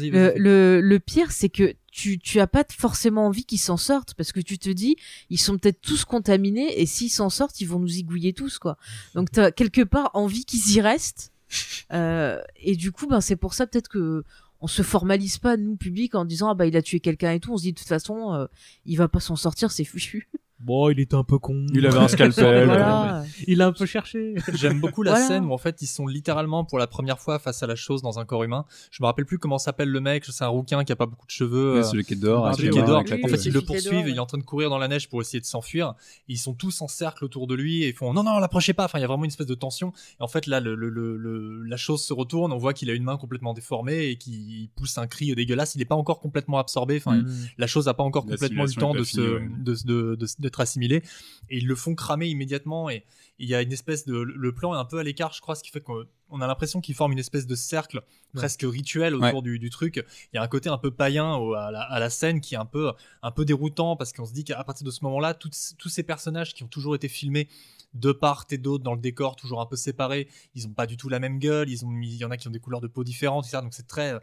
Le, vas-y. le, le pire, c'est que tu, tu as pas forcément envie qu'ils s'en sortent parce que tu te dis, ils sont peut-être tous contaminés et s'ils s'en sortent, ils vont nous zigouiller tous, quoi. Donc, t'as quelque part envie qu'ils y restent. Euh, et du coup, ben, c'est pour ça peut-être que on se formalise pas, nous, public, en disant, ah bah, il a tué quelqu'un et tout. On se dit, de toute façon, euh, il va pas s'en sortir, c'est fichu. Bon, il était un peu con. Il avait un scalpel. Voilà. Il a un peu cherché. J'aime beaucoup la Voilà. scène où en fait ils sont littéralement pour la première fois face à la chose dans un corps humain. Je me rappelle plus comment s'appelle le mec, c'est un rouquin qui a pas beaucoup de cheveux. Ouais, euh, celui qui est dehors, Ah, avec celui qui est dehors. En fait, ils le qui poursuivent, et il est en train de courir dans la neige pour essayer de s'enfuir. Ils sont tous en cercle autour de lui et ils font non non l'approchez pas. Enfin, il y a vraiment une espèce de tension. Et en fait là, le, le- le- le- la chose se retourne. On voit qu'il a une main complètement déformée et qu'il pousse un cri dégueulasse. Il n'est pas encore complètement absorbé. Enfin, Mm. la chose n'a pas encore complètement eu le temps de se d'être assimilé et ils le font cramer immédiatement et il y a une espèce de le plan est un peu à l'écart je crois ce qui fait qu'on on a l'impression qu'ils forment une espèce de cercle presque rituel autour du, du truc. Il y a un côté un peu païen au- à la, à la scène qui est un peu un peu déroutant parce qu'on se dit qu'à partir de ce moment-là tous ces personnages qui ont toujours été filmés de part et d'autre dans le décor toujours un peu séparés ils ont pas du tout la même gueule ils ont mis- il y en a qui ont des couleurs de peau différentes etc. donc c'est très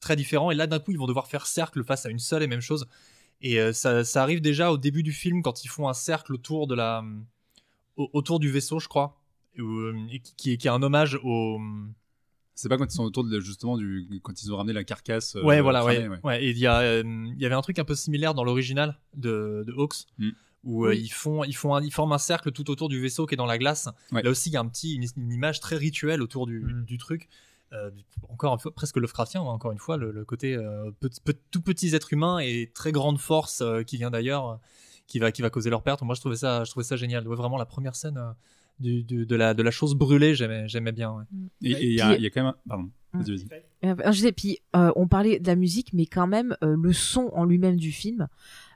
très différent. Et là d'un coup ils vont devoir faire cercle face à une seule et même chose et euh, ça, ça arrive déjà au début du film quand ils font un cercle autour de la au- autour du vaisseau je crois et, euh, et qui, qui est, qui est un hommage au C'est pas quand ils sont autour de justement du quand ils ont ramené la carcasse. euh, ouais voilà cramée, ouais, ouais. et il y a euh, il y avait un truc un peu similaire dans l'original de, de Hawks Mm. où euh, Oui. ils font ils font un- ils forment un cercle tout autour du vaisseau qui est dans la glace Ouais. là aussi il y a un petit une, une image très rituelle autour du, Mm. du truc Euh, encore une fois presque Lovecraftien hein, encore une fois le, côté euh, tout petits êtres humains et très grande force euh, qui vient d'ailleurs qui va qui va causer leur perte. Moi je trouvais ça je trouvais ça génial. Ouais, vraiment la première scène du, du- de la de la chose brûlée j'aimais j'aimais bien ouais. Et il y, a- y quand même. un- Pardon. Vas-y, vas-y. Euh, je disais, puis euh, on parlait de la musique, mais quand même euh, le son en lui-même du film,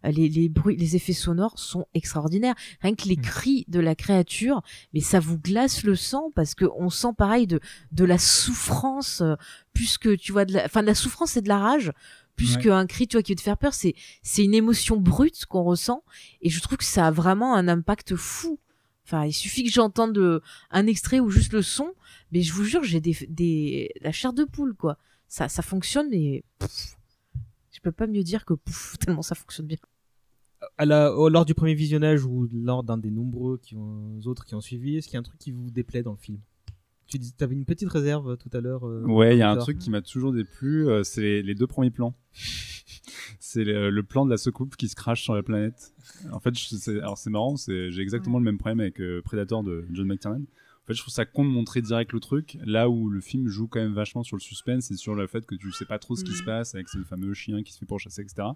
euh, les, les bruits, les effets sonores sont extraordinaires. Rien que les cris de la créature, mais ça vous glace le sang parce que on sent pareil de de la souffrance, euh, plus que tu vois de la, enfin de la souffrance et de la rage. Plus Ouais. qu'un cri, tu vois, qui veut te faire peur, c'est c'est une émotion brute qu'on ressent, et je trouve que ça a vraiment un impact fou. Enfin, il suffit que j'entende euh, un extrait ou juste le son, mais je vous jure, j'ai des, des la chair de poule quoi. Ça ça fonctionne et pff, je peux pas mieux dire que pouf tellement ça fonctionne bien. À la- au- lors du premier visionnage ou lors d'un des nombreux qui ont, autres qui ont suivi, est-ce qu'il y a un truc qui vous déplaît dans le film? Tu dis, avais une petite réserve tout à l'heure. euh, Ouais, il y a un truc qui m'a toujours déplu, euh, c'est les, les deux premiers plans. C'est le, le plan de la soucoupe qui se crache sur la planète. En fait, je- c'est, alors c'est marrant, j'ai exactement le même problème avec euh, Predator de John McTiernan. En fait, je trouve ça con de montrer direct le truc, là où le film joue quand même vachement sur le suspense et sur le fait que tu sais pas trop ce qui se passe avec ce fameux chien qui se fait pourchasser, etc.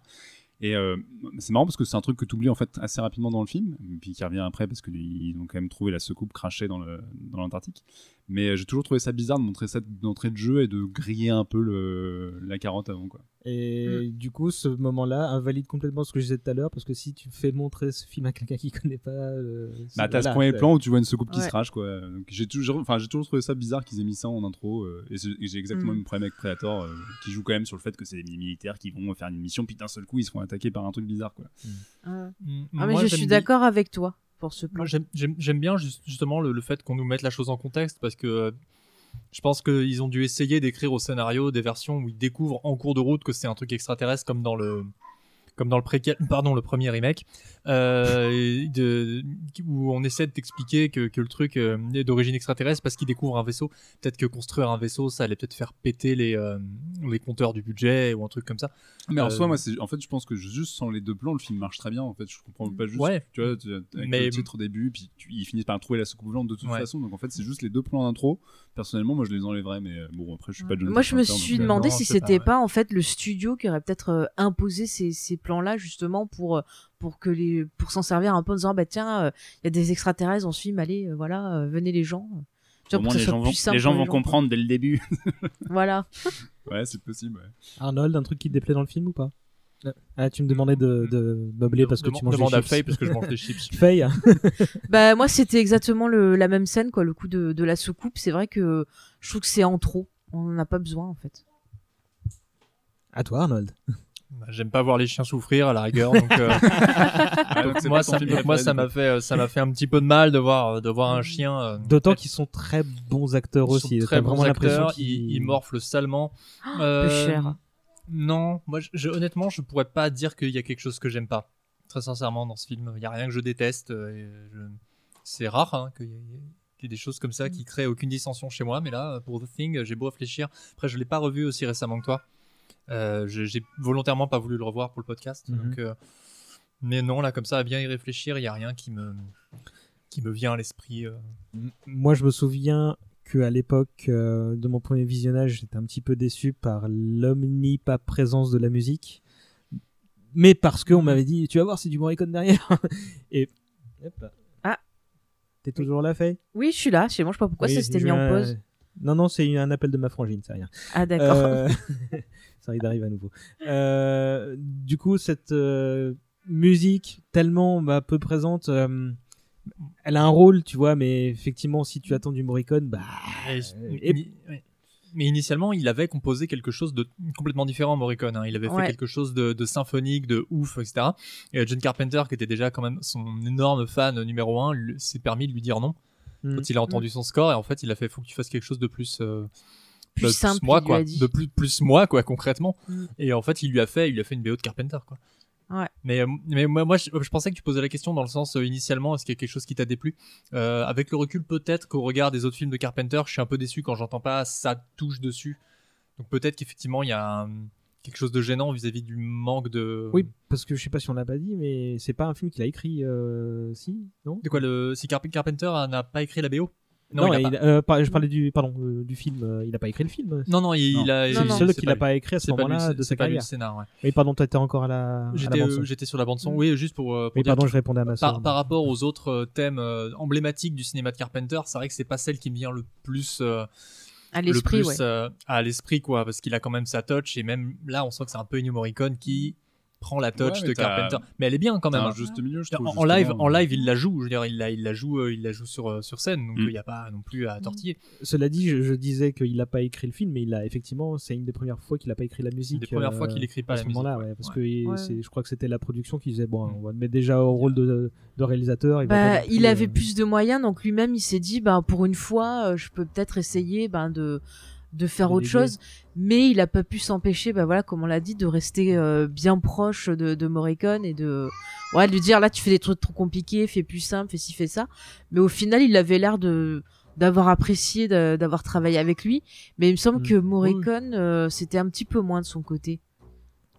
Et euh, c'est marrant parce que c'est un truc que tu oublies en fait assez rapidement dans le film, puis qui revient après parce qu'ils ont quand même trouvé la soucoupe crachée dans, l'Antarctique. Mais euh, j'ai toujours trouvé ça bizarre de montrer ça d'entrée de jeu et de griller un peu le, la carotte avant. Quoi. Et du coup, ce moment-là invalide complètement ce que je disais tout à l'heure, parce que si tu fais montrer ce film à quelqu'un qui connaît pas. euh, Bah, t'as ce premier plan où tu vois une soucoupe qui se crache. Quoi. Donc, j'ai, toujours, enfin, j'ai toujours trouvé ça bizarre qu'ils aient mis ça en intro. euh, et, j'ai exactement Mm. le même problème avec Predator, euh, qui joue quand même sur le fait que c'est des militaires qui vont faire une mission, puis d'un seul coup ils se font attaquer par un truc bizarre. Quoi. Ah, Mm, Ah, mais moi, je suis bien- d'accord avec toi pour ce plan. Moi, j'aime- bien juste- justement le, le fait qu'on nous mette la chose en contexte parce que euh, Je pense qu'ils ont dû essayer d'écrire au scénario des versions où ils découvrent en cours de route que c'est un truc extraterrestre comme dans le comme dans le préquel, pardon, le premier remake, euh, de, où on essaie de t'expliquer que, que le truc euh, est d'origine extraterrestre parce qu'il découvre un vaisseau. Peut-être que construire un vaisseau, ça allait peut-être faire péter les, euh, les compteurs du budget ou un truc comme ça. Mais en soi, moi, en fait, je pense que juste sans les deux plans, le film marche très bien. En fait, je comprends pas juste. Ouais. Tu vois, tu- avec Mais- le titre au début, puis tu- ils finissent par trouver la soucoupe de toute Ouais. façon. Donc en fait, c'est juste les deux plans d'intro. Personnellement, moi, je les enlèverais, mais euh, bon, après, je suis pas John Moi, je me suis donc, euh, demandé non, si pas, c'était ouais. pas, en fait le studio qui aurait peut-être euh, imposé ces, ces plans-là justement pour pour que les pour s'en servir un peu en disant bah tiens euh, il y a des extraterrestres dans ce film allez euh, voilà euh, venez les gens Tu vois, Au pour moins, les gens, vont, les gens vont comprendre dès le début. voilà Ouais, c'est possible. ouais. Arnold, un truc qui te déplaît dans le film ou pas? Ah, tu me demandais de, de meubler parce que tu manges demande des à chips. Faye parce que je mange des chips. Faye, bah moi c'était exactement le, la même scène quoi le coup de, de la soucoupe c'est vrai que je trouve que c'est en trop on n'en a pas besoin en fait à toi Arnold. Bah, J'aime pas voir les chiens souffrir à la rigueur, donc, euh, Ah, donc moi, ton ça, donc moi m'a fait, euh, ça m'a fait un petit peu de mal de voir, de voir un chien. euh, D'autant qu'ils sont très bons acteurs ils sont aussi. très bons vraiment l'impression acteurs, qu'ils ils, ils morflent salement. peu Euh, cher Non, moi, je, honnêtement, je pourrais pas dire qu'il y a quelque chose que j'aime pas. Très sincèrement, dans ce film, il y a rien que je déteste. euh, je- C'est rare hein, qu'il y, ait- des choses comme ça qui créent aucune dissension chez moi, mais là, pour The Thing, j'ai beau réfléchir. Après, je l'ai pas revu aussi récemment que toi. Euh, je- j'ai volontairement pas voulu le revoir pour le podcast. Mhm. donc, euh, mais non, là, comme ça, à bien y réfléchir, il y a rien qui me qui me vient à l'esprit. euh. Moi, je me souviens que à l'époque euh, de mon premier visionnage, j'étais un petit peu déçu par l'omniprésence de la musique, mais parce qu'on m'avait dit, tu vas voir, c'est du Morricone derrière. Et hop. Ah. t'es toujours là, Faye? Oui je suis là je sais moi je sais pas pourquoi Oui, ça s'était mis en pause Non, non, c'est un appel de ma frangine, c'est rien. ah d'accord Euh, ça arrive à nouveau. Euh, du coup, cette musique tellement bah, peu présente, elle a un rôle, tu vois, mais effectivement, si tu attends du Morricone, bah. Et- euh, et-. Mais initialement, il avait composé quelque chose de complètement différent, Morricone. hein. Il avait Ouais. fait quelque chose de, de symphonique, de ouf, etc. Et euh, John Carpenter, qui était déjà quand même son énorme fan numéro un, s'est permis de lui dire non Mm. quand il a entendu son score. Et en fait, il a fait faut que tu fasses quelque chose de plus. euh, Plus bah, simple, moi quoi de plus plus moi quoi concrètement Mm. et en fait il lui a fait il lui a fait une BO de Carpenter quoi Ouais. mais euh, mais moi moi je, je pensais que tu posais la question dans le sens euh, initialement est-ce qu'il y a quelque chose qui t'a déplu? Euh, avec le recul peut-être qu'au regard des autres films de Carpenter je suis un peu déçu quand j'entends pas ça touche dessus. Donc peut-être qu'effectivement il y a un- quelque chose de gênant vis-à-vis du manque de Oui, parce que je sais pas si on l'a pas dit, mais c'est pas un film qu'il a écrit, euh, si, non? De quoi le si Carp- Carpenter n'a pas écrit la BO Non, il a il pas. a- euh, par- je parlais du, pardon, euh, du film. euh, il a pas écrit le film. non non il, Non. il a C'est le seul qu'il a pas écrit à ce moment-là c'est- de sa pas lui le carrière. scénar ouais. Oui, pardon, t'étais encore à la, J'étais euh, sur la bande son. Oui, juste pour, pour dire pardon, que je répondais à ma par, soeur. par rapport aux autres euh, thèmes euh, emblématiques du cinéma de Carpenter, c'est vrai que c'est pas celle qui me vient le plus euh, à le l'esprit plus ouais euh, à l'esprit quoi, parce qu'il a quand même sa touch et même là on sent que c'est un peu Ennio Morricone qui prend la touch Ouais, de Carpenter. Mais elle est bien quand même. un hein. juste milieu, je En, trouve. en live, en live, il la joue. Je veux dire, il la, il la joue, euh, il la joue sur euh, sur scène, donc il Mm. n'y a pas non plus à tortiller. Cela dit, je, je disais qu'il n'a pas écrit le film, mais il a effectivement, c'est une des premières fois qu'il n'a pas écrit la musique. des premières fois euh, qu'il écrit pas à la ce moment-là, ouais. ouais, parce Ouais. que il- Ouais. c'est- je crois que c'était la production qui disait bon, on va le mettre déjà au rôle de, de réalisateur. il Bah, plus, avait euh, plus de moyens, donc lui-même il s'est dit, bah, pour une fois, euh, je peux peut-être essayer ben, de, de faire autre chose, mais il a pas pu s'empêcher, bah, voilà, comme on l'a dit, de rester euh, bien proche de, de Morricone et de, ouais, de lui dire là tu fais des trucs trop compliqués, fais plus simple, fais ci, fais ça. Mais au final, il avait l'air de d'avoir apprécié d'avoir travaillé avec lui, mais il me semble Mm. que Morricone, euh, c'était un petit peu moins de son côté.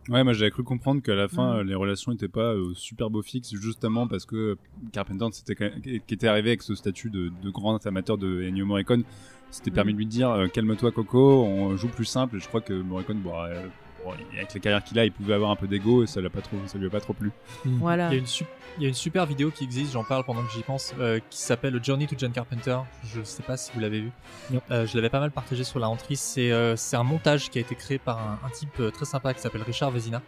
Ouais, moi j'avais cru comprendre qu'à la fin, Mm. euh, les relations n'étaient pas euh, super beau fixe, justement parce que Carpenter, quand même- qui était arrivé avec ce statut de, de grand amateur de Ennio Morricone, c'était permis Mm. de lui dire euh, calme-toi Coco, on joue plus simple. Et je crois que Morricone, bon, euh, bon, avec la carrière qu'il a, il pouvait avoir un peu d'ego et ça, l'a pas trop, ça lui a pas trop plu. Voilà. Il y, a une sup- il y a une super vidéo qui existe, j'en parle pendant que j'y pense, euh, qui s'appelle Journey to John Carpenter. Je sais pas si vous l'avez vu. Euh, je l'avais pas mal partagé sur la rentrée. C'est euh, c'est un montage qui a été créé par un, un type très sympa qui s'appelle Richard Vezina.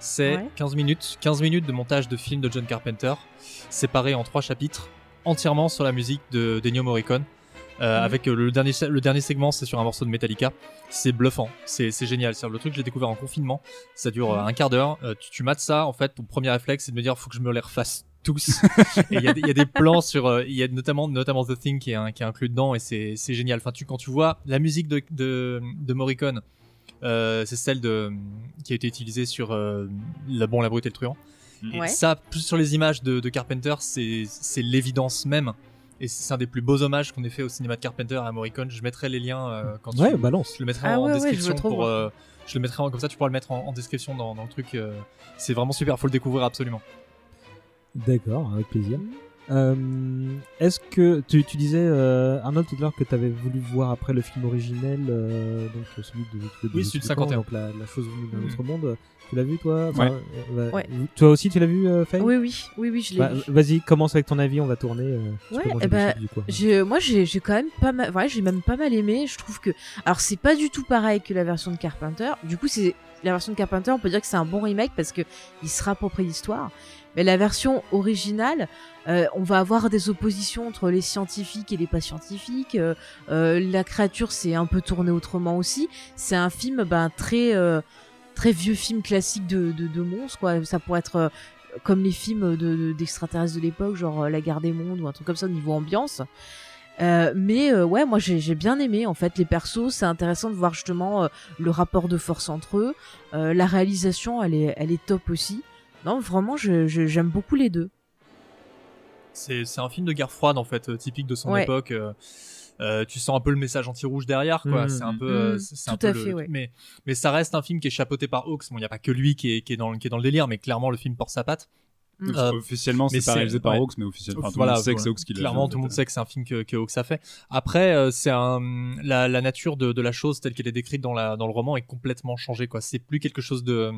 C'est Ouais. 15 minutes, 15 minutes de montage de film de John Carpenter, séparé en trois chapitres, entièrement sur la musique de d'Ennio Morricone. Euh, Mhm. Avec euh, le dernier, le dernier segment, c'est sur un morceau de Metallica. C'est bluffant, c'est génial. C'est le truc que j'ai découvert en confinement. Ça dure euh, un quart d'heure. Tu, tu mates ça, en fait, ton premier réflexe, c'est de me dire, faut que je me les refasse tous. il y, a des- il y a des plans sur, il y a notamment, notamment The Thing qui est, un- qui est inclus dedans et c'est, génial. Enfin, tu, quand tu vois la musique de, de, de Morricone, euh, c'est celle de, qui a été utilisée sur euh, La Bon, la Brute et le Truand. Et Ouais. ça, plus sur les images de, de Carpenter, c'est, c'est l'évidence même. Et c'est un des plus beaux hommages qu'on ait fait au cinéma de Carpenter à Morricone. Je mettrai les liens euh, quand Ouais, tu, balance. je le mettrai Ah en ouais, ouais, je veux description pour. voir. euh, je le mettrai en- comme ça, tu pourras le mettre en, en description dans, dans le truc. euh, c'est vraiment super, faut le découvrir absolument. D'accord, avec plaisir. Euh, Est-ce que tu, tu disais euh, Arnold tout à l'heure que tu avais voulu voir après le film originel, euh, donc celui de, de, de Oui, celui de 51. donc la, la chose venue d'un Mhm. autre monde. Tu l'as vu toi? Enfin, Ouais. euh, bah, Ouais. Toi aussi tu l'as vu, euh, Faye? Oui, oui, oui, oui, je l'ai Bah, vu. Vas-y, commence avec ton avis, on va tourner. euh, Ouais, eh ben, du coup. J'ai- moi j'ai j'ai quand même pas mal ouais, j'ai même pas mal aimé je trouve que alors c'est pas du tout pareil que la version de Carpenter du coup c'est la version de Carpenter on peut dire que c'est un bon remake parce que il se rapproprie l'histoire mais la version originale euh, on va avoir des oppositions entre les scientifiques et les pas scientifiques euh, euh, la créature c'est un peu tourné autrement aussi c'est un film ben très euh, très vieux film classique de, de, de monstres quoi ça pourrait être euh, comme les films de- de- d'extraterrestres de, l'époque, genre La Guerre des Mondes ou un truc comme ça au niveau ambiance. Euh, mais euh, ouais, moi j'ai bien aimé en fait les persos. C'est intéressant de voir justement euh, le rapport de force entre eux. La réalisation, elle est, elle est top aussi. Non, vraiment, je- je- j'aime beaucoup les deux. C'est c'est un film de guerre froide en fait, euh, typique de son Ouais. époque. euh, euh, tu sens un peu le message anti-rouge derrière, quoi. Mhm. C'est un peu, c'est un Tout peu à le- fait, ouais. mais mais ça reste un film qui est chapeauté par Hawks. Bon, il y a pas que lui qui est, qui est dans le- qui est dans le délire, mais clairement le film porte sa patte. Mm. Euh, officiellement, c'est pas réalisé par ouais. Hawks, mais officiellement, enfin, tout voilà, le monde sait que c'est Hawks qui l'a Clairement, fait, tout le monde sait que c'est un film que, que Hawks a fait. Après, euh, c'est un la, la nature de, de la chose telle qu'elle est décrite dans la dans le roman est complètement changée. Quoi, c'est plus quelque chose de,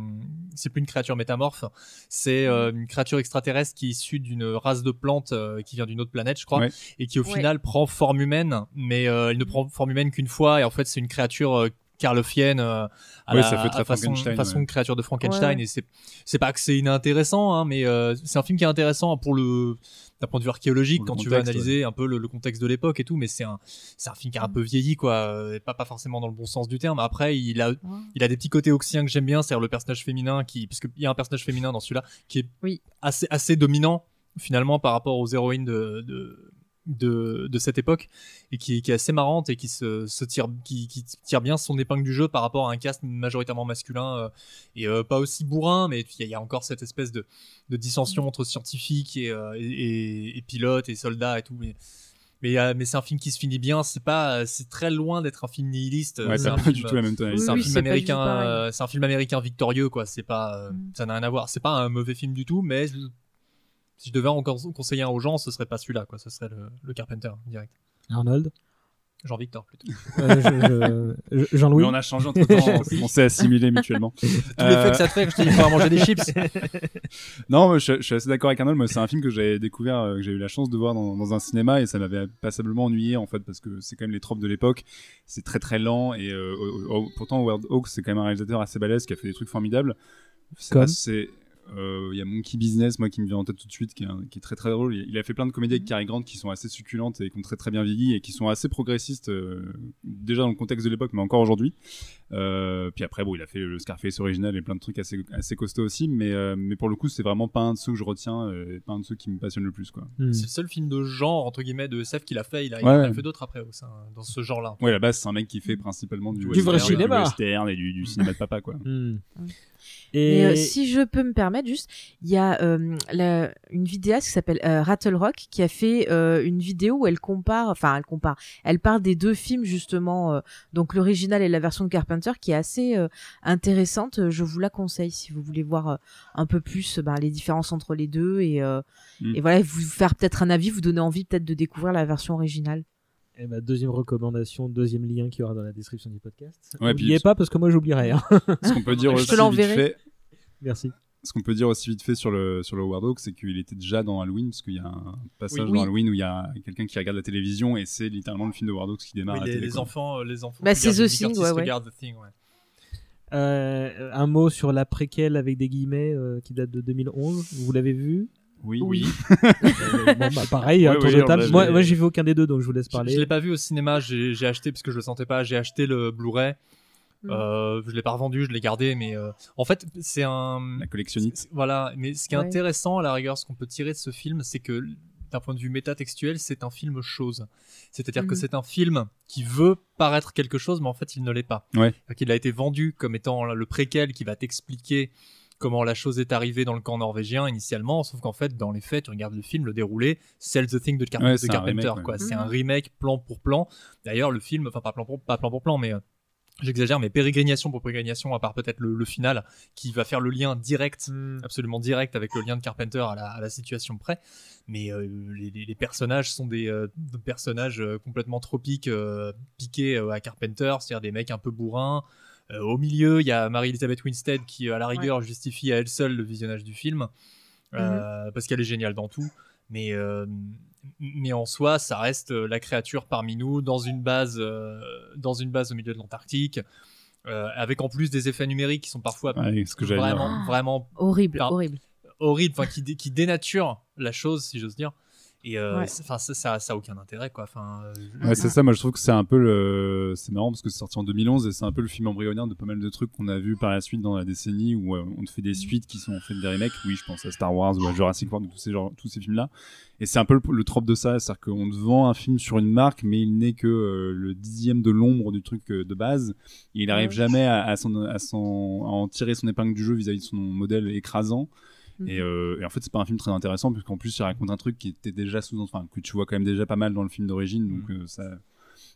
c'est plus une créature métamorphe. C'est euh, une créature extraterrestre qui est issue d'une race de plantes euh, qui vient d'une autre planète, je crois, Ouais. et qui au Ouais. final prend forme humaine, mais euh, elle ne prend forme humaine qu'une fois. Et en fait, c'est une créature carlofienne euh, à Ouais, la ça fait très à façon, Frankenstein, façon ouais. créature de Frankenstein. Ouais. Et c'est c'est pas que c'est inintéressant, hein, mais euh, c'est un film qui est intéressant pour le d'un point de vue archéologique quand tu vas analyser un peu le, le contexte de l'époque et tout. Mais c'est un c'est un film qui a un peu vieilli, quoi. euh, et pas pas forcément dans le bon sens du terme. Après, il a il a des petits côtés oxiens que j'aime bien, c'est-à-dire le personnage féminin qui, parce qu'il y a un personnage féminin dans celui-là qui est Oui. assez, assez dominant finalement par rapport aux héroïnes de, de, de, de cette époque et qui, qui est assez marrante et qui se, se tire, qui, qui tire bien son épingle du jeu par rapport à un cast majoritairement masculin euh, et euh, pas aussi bourrin, mais il y, a- il y a encore cette espèce de, de dissension entre scientifiques et, euh, et, et- et pilotes et soldats et tout. Mais, mais, euh, mais c'est un film qui se finit bien. C'est pas, c'est très loin d'être un film nihiliste. Ouais, c'est un pas film, du tout la même un Oui, film américain, c'est un film américain victorieux, quoi. C'est pas, Mm. ça n'a rien à voir. C'est pas un mauvais film du tout, mais je- si je devais encore conseiller un aux gens, ce serait pas celui-là, quoi. Ce serait le, le Carpenter direct. Arnold? Jean-Victor plutôt. Euh, je- je- je- Jean-Louis? Mais on a changé entre temps, on s'est assimilé mutuellement. Tous les Euh, faits que ça te fait, que je te dis, il manger des chips. Non, moi, je, je suis assez d'accord avec Arnold. Moi, c'est un film que j'ai découvert, euh, que j'ai eu la chance de voir dans, dans un cinéma et ça m'avait passablement ennuyé en fait parce que c'est quand même les tropes de l'époque. C'est très très lent et euh, pourtant Howard Hawks c'est quand même un réalisateur assez balèze qui a fait des trucs formidables. C'est Comme? pas- c'est il y a Monkey Business, moi qui me vient en tête tout de suite, qui est, très très drôle. Il il a fait plein de comédies avec Cary Grant qui sont assez succulentes et qui ont très très bien vieilli et qui sont assez progressistes euh, déjà dans le contexte de l'époque, mais encore aujourd'hui. Euh, puis après, bon, il a fait le Scarface original et plein de trucs assez, assez costauds aussi, mais, euh, mais pour le coup, c'est vraiment pas un de ceux que je retiens, euh, et pas un de ceux qui me passionnent le plus, quoi. Hmm. C'est le seul film de genre, entre guillemets, de SF qu'il a fait. Il a, il Ouais, en a ouais. fait d'autres après, au sein- dans ce genre-là. Ouais, à la base, c'est un mec qui fait principalement du, Du vrai western, cinéma. du western et du, du cinéma de papa, quoi. Hmm. Et Et euh, si je peux me permettre, juste, il y a euh, la- une vidéaste qui s'appelle euh, Rattle Rock qui a fait euh, une vidéo où elle compare, enfin elle compare, elle parle des deux films justement, euh, donc l'original et la version de Carpenter, qui est assez euh, intéressante. Je vous la conseille si vous voulez voir euh, un peu plus euh, ben, les différences entre les deux et, euh, Mm. et voilà, vous faire peut-être un avis, vous donner envie peut-être de découvrir la version originale. Eh ben, deuxième recommandation, deuxième lien qu'il y aura dans la description du podcast. Ouais, N'oubliez pas parce que moi j'oublierai. hein. Ce qu'on peut dire Je te aussi vite l'enverrai. fait, Merci. Ce qu'on peut dire aussi vite fait sur le sur le Howard Hawks, c'est qu'il était déjà dans Halloween, parce qu'il y a un passage Oui. dans. Halloween où il y a quelqu'un qui regarde la télévision et c'est littéralement le film de Howard Hawks qui démarre Oui, à la les, télé. les enfants, euh, les enfants. Bah, qui c'est regardent The Thing, ouais, The Thing, ouais. Euh, un mot sur la préquelle avec des guillemets euh, qui date de 2011. Vous l'avez vu? Oui, Oui. Euh, Bon, bah, pareil, Ouais, un tour oui, de on table. l'a- Moi, j'ai- moi, j'ai vu aucun des deux, donc je vous laisse Je, je parler. l'ai pas vu au cinéma, j'ai j'ai acheté parce que je le sentais pas. J'ai acheté le Blu-ray. Euh, je l'ai pas revendu, je l'ai gardé, mais euh, en fait, c'est un. La collectionnite. c'est- Voilà, mais ce qui est Ouais. intéressant à la rigueur, ce qu'on peut tirer de ce film, c'est que d'un point de vue métatextuel, c'est un film chose. C'est-à-dire que Mhm. c'est un film qui veut paraître quelque chose, mais en fait, il ne l'est pas. Ouais. Qu'il a été vendu comme étant le préquel qui va t'expliquer comment la chose est arrivée dans le camp norvégien initialement, sauf qu'en fait, dans les faits, tu regardes le film, le déroulé, c'est The Thing de, Car- Ouais, de Carpenter, remake, ouais. quoi. C'est un remake plan pour plan. D'ailleurs, le film, enfin pas plan pour, pas plan pour plan, mais euh, j'exagère, mais pérégrination pour pérégrination, à part peut-être le, le final, qui va faire le lien direct, absolument direct avec le lien de Carpenter à la, à la situation près. Mais euh, les, personnages sont des, euh, des personnages euh, complètement tropiques, euh, piqués à Carpenter, c'est-à-dire des mecs un peu bourrins. Au milieu, il y a Marie-Elisabeth Winstead qui, à la rigueur, justifie à elle seule le visionnage du film, euh, parce qu'elle est géniale dans tout. Mais, mais en soi, ça reste euh, la créature parmi nous dans une base, euh, dans une base au milieu de l'Antarctique, euh, avec en plus des effets numériques qui sont parfois Ouais, ce que j'allais dire. vraiment, vraiment Horrible, horrible. horribles, enfin qui, dé- qui dénaturent la chose, si j'ose dire. Et euh, Ouais. ça, ça, ça a aucun intérêt, quoi. Enfin, euh, Ouais, c'est ça. Moi, je trouve que c'est un peu le. C'est marrant parce que c'est sorti en 2011 et c'est un peu le film embryonnaire de pas mal de trucs qu'on a vu par la suite dans la décennie où euh, on te fait des suites qui sont faites des remakes. Oui, je pense à Star Wars ou à Jurassic World, tous ces genres, tous ces films-là. Et c'est un peu le, le trope de ça, c'est-à-dire qu'on te vend un film sur une marque, mais il n'est que euh, le dixième de l'ombre du truc euh, de base. Et il arrive Ouais. jamais à, à, son, à, son, à en tirer son épingle du jeu vis-à-vis de son modèle écrasant. Mhm. Et, euh, et en fait, c'est pas un film très intéressant, puisqu'en plus, il raconte un truc qui était déjà sous, enfin, que tu vois quand même déjà pas mal dans le film d'origine, donc euh, ça.